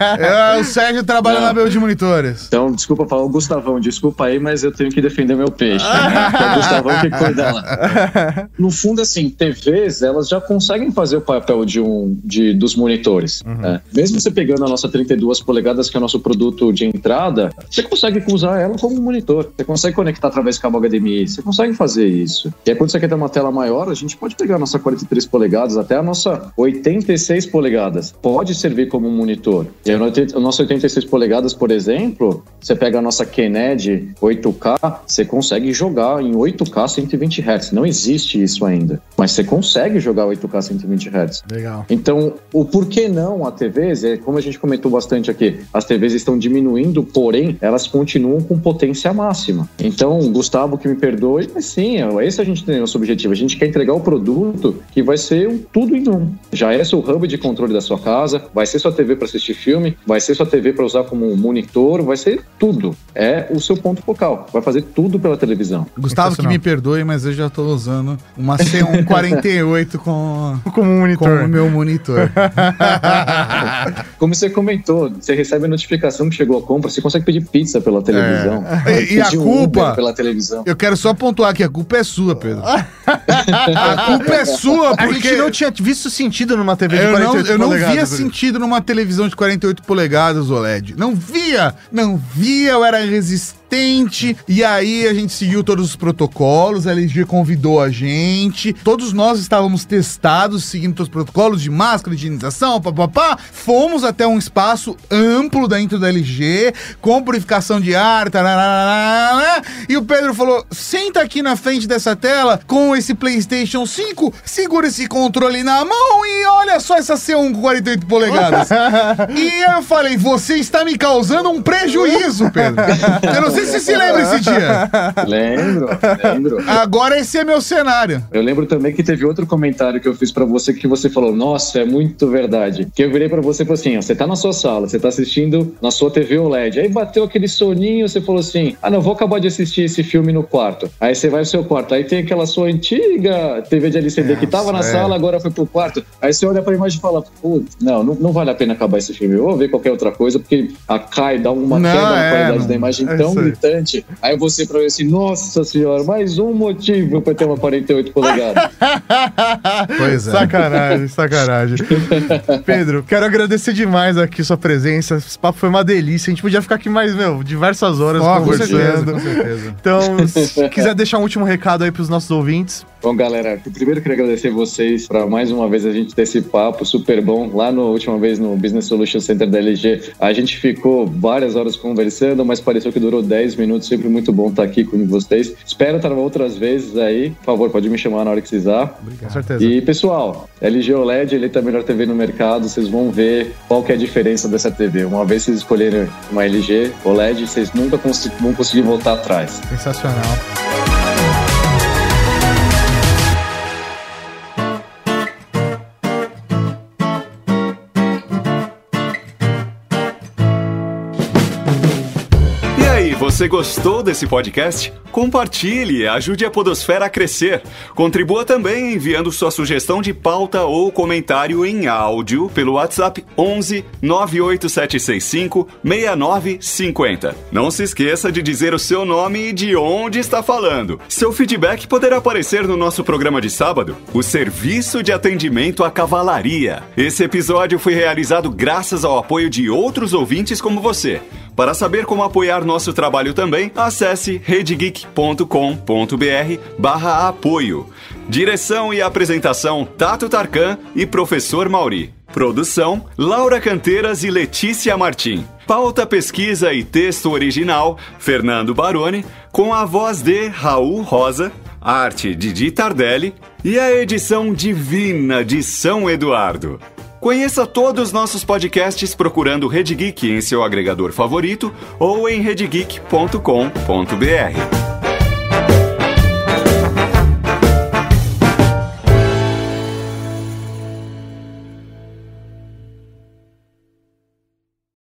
É, o Sérgio trabalha Não. na BU de monitores. Então, desculpa falar o Gustavão, desculpa aí, mas eu tenho que defender meu peixe. [LAUGHS] é o Gustavão que [LAUGHS] cuida dela. No fundo, assim, TVs, elas já conseguem fazer o papel de um de, dos monitores. Uhum. Né? Mesmo você pegando a nossa 32 polegadas, que é o nosso produto de entrada, você consegue usar ela como monitor. Você consegue conectar através do cabo HDMI, você consegue fazer isso. E aí, quando você quer ter uma tela maior, a gente pode pegar a nossa 43 polegadas, até a nossa 86 polegadas. Pode servir como um monitor. E aí, o nosso 86 polegadas, por exemplo, você pega a nossa Kennedy 8K, você consegue jogar em 8K 120 Hz. Não existe isso ainda. Mas você consegue jogar 8K 120 Hz. Legal. Então, o porquê não a TVs, é como a gente comentou bastante aqui, as TVs estão diminuindo, porém, elas continuam com potência máxima. Então, Gustavo, que me perdoe, mas sim, é esse a gente tem o nosso objetivo. A gente quer entregar o produto que vai ser um tudo em um. Já é seu hub de controle da sua casa, vai ser sua TV para assistir filme, vai ser sua TV para usar como monitor, vai ser tudo. É o seu ponto focal. Vai fazer tudo pela televisão. Gustavo que me perdoe, mas eu já tô usando uma C148 com, [LAUGHS] Como um monitor. com o meu monitor. [LAUGHS] Como você comentou, você recebe a notificação que chegou a compra, você consegue pedir pizza pela televisão. E- e a um culpa? Uber pela televisão. Eu quero só pontuar que a culpa é sua, Pedro. [LAUGHS] A culpa é sua, A porque gente não tinha visto sentido numa TV de eu não, 48 eu não via polegadas. sentido numa televisão de 48 polegadas OLED. Não via! Não via, eu era resistente. E aí a gente seguiu todos os protocolos, a LG convidou a gente. Todos nós estávamos testados, seguindo todos os protocolos de máscara, de higienização, papapá. Fomos até um espaço amplo dentro da LG, com purificação de ar, tararara, e o Pedro falou: senta aqui na frente dessa tela com esse PlayStation 5, segura esse controle na mão e olha só essa C1 com 48 polegadas. [LAUGHS] e eu falei: você está me causando um prejuízo, Pedro. [LAUGHS] Eu não sei se você se lembra esse dia. [LAUGHS] Lembro, lembro. Agora esse é meu cenário. Eu lembro também que teve outro comentário que eu fiz pra você que você falou, nossa, é muito verdade. Que eu virei pra você e falei assim, ó, você tá na sua sala, você tá assistindo na sua TV OLED. Aí bateu aquele soninho, você falou assim, ah, não, vou acabar de assistir esse filme no quarto. Aí você vai pro seu quarto, aí tem aquela sua antiga TV de LCD que tava na Nossa, é. sala, agora foi pro quarto. Aí você olha pra imagem e fala, não, não, não vale a pena acabar esse filme. Eu vou ver qualquer outra coisa, porque a cai dá uma Não, queda na é, qualidade não- da imagem é tão aí. Gritante. Aí você pra ver assim, nossa senhora, mais um motivo pra ter uma 48 polegadas. [LAUGHS] Pois é. Sacanagem, sacanagem. [LAUGHS] Pedro, quero agradecer demais aqui sua presença. Esse papo foi uma delícia. A gente podia ficar aqui mais, meu, diversas horas Ó, com certeza, conversando. com certeza. Então, se [LAUGHS] quiser deixar um último recado aí pros nossos ouvintes. Bom, galera, primeiro eu queria agradecer vocês para mais uma vez a gente ter esse papo super bom. Lá na última vez no Business Solution Center da LG, a gente ficou várias horas conversando, mas pareceu que durou 10 minutos. Sempre muito bom estar aqui com vocês. Espero estar outras vezes aí. Por favor, pode me chamar na hora que precisar. Com certeza. E pessoal, LG OLED, ele tá a melhor TV no mercado. Vocês vão ver qual que é a diferença dessa TV. Uma vez vocês escolherem uma LG OLED, vocês nunca vão conseguir voltar atrás. Sensacional. Você gostou desse podcast? Compartilhe, ajude a Podosfera a crescer. Contribua também enviando sua sugestão de pauta ou comentário em áudio pelo WhatsApp 11 98765 6950. Não se esqueça de dizer o seu nome e de onde está falando. Seu feedback poderá aparecer no nosso programa de sábado, o Serviço de Atendimento à Cavalaria. Esse episódio foi realizado graças ao apoio de outros ouvintes como você. Para saber como apoiar nosso trabalho também, acesse redegeek.com.br barra apoio. Direção e apresentação Tato Tarkan e Professor Mauri. Produção Laura Canteiras e Letícia Martim. Pauta, pesquisa e texto original Fernando Baroni, com a voz de Raul Rosa, arte de Di Tardelli e a edição divina de São Eduardo. Conheça todos os nossos podcasts procurando Rede Geek em seu agregador favorito ou em redegeek.com.br.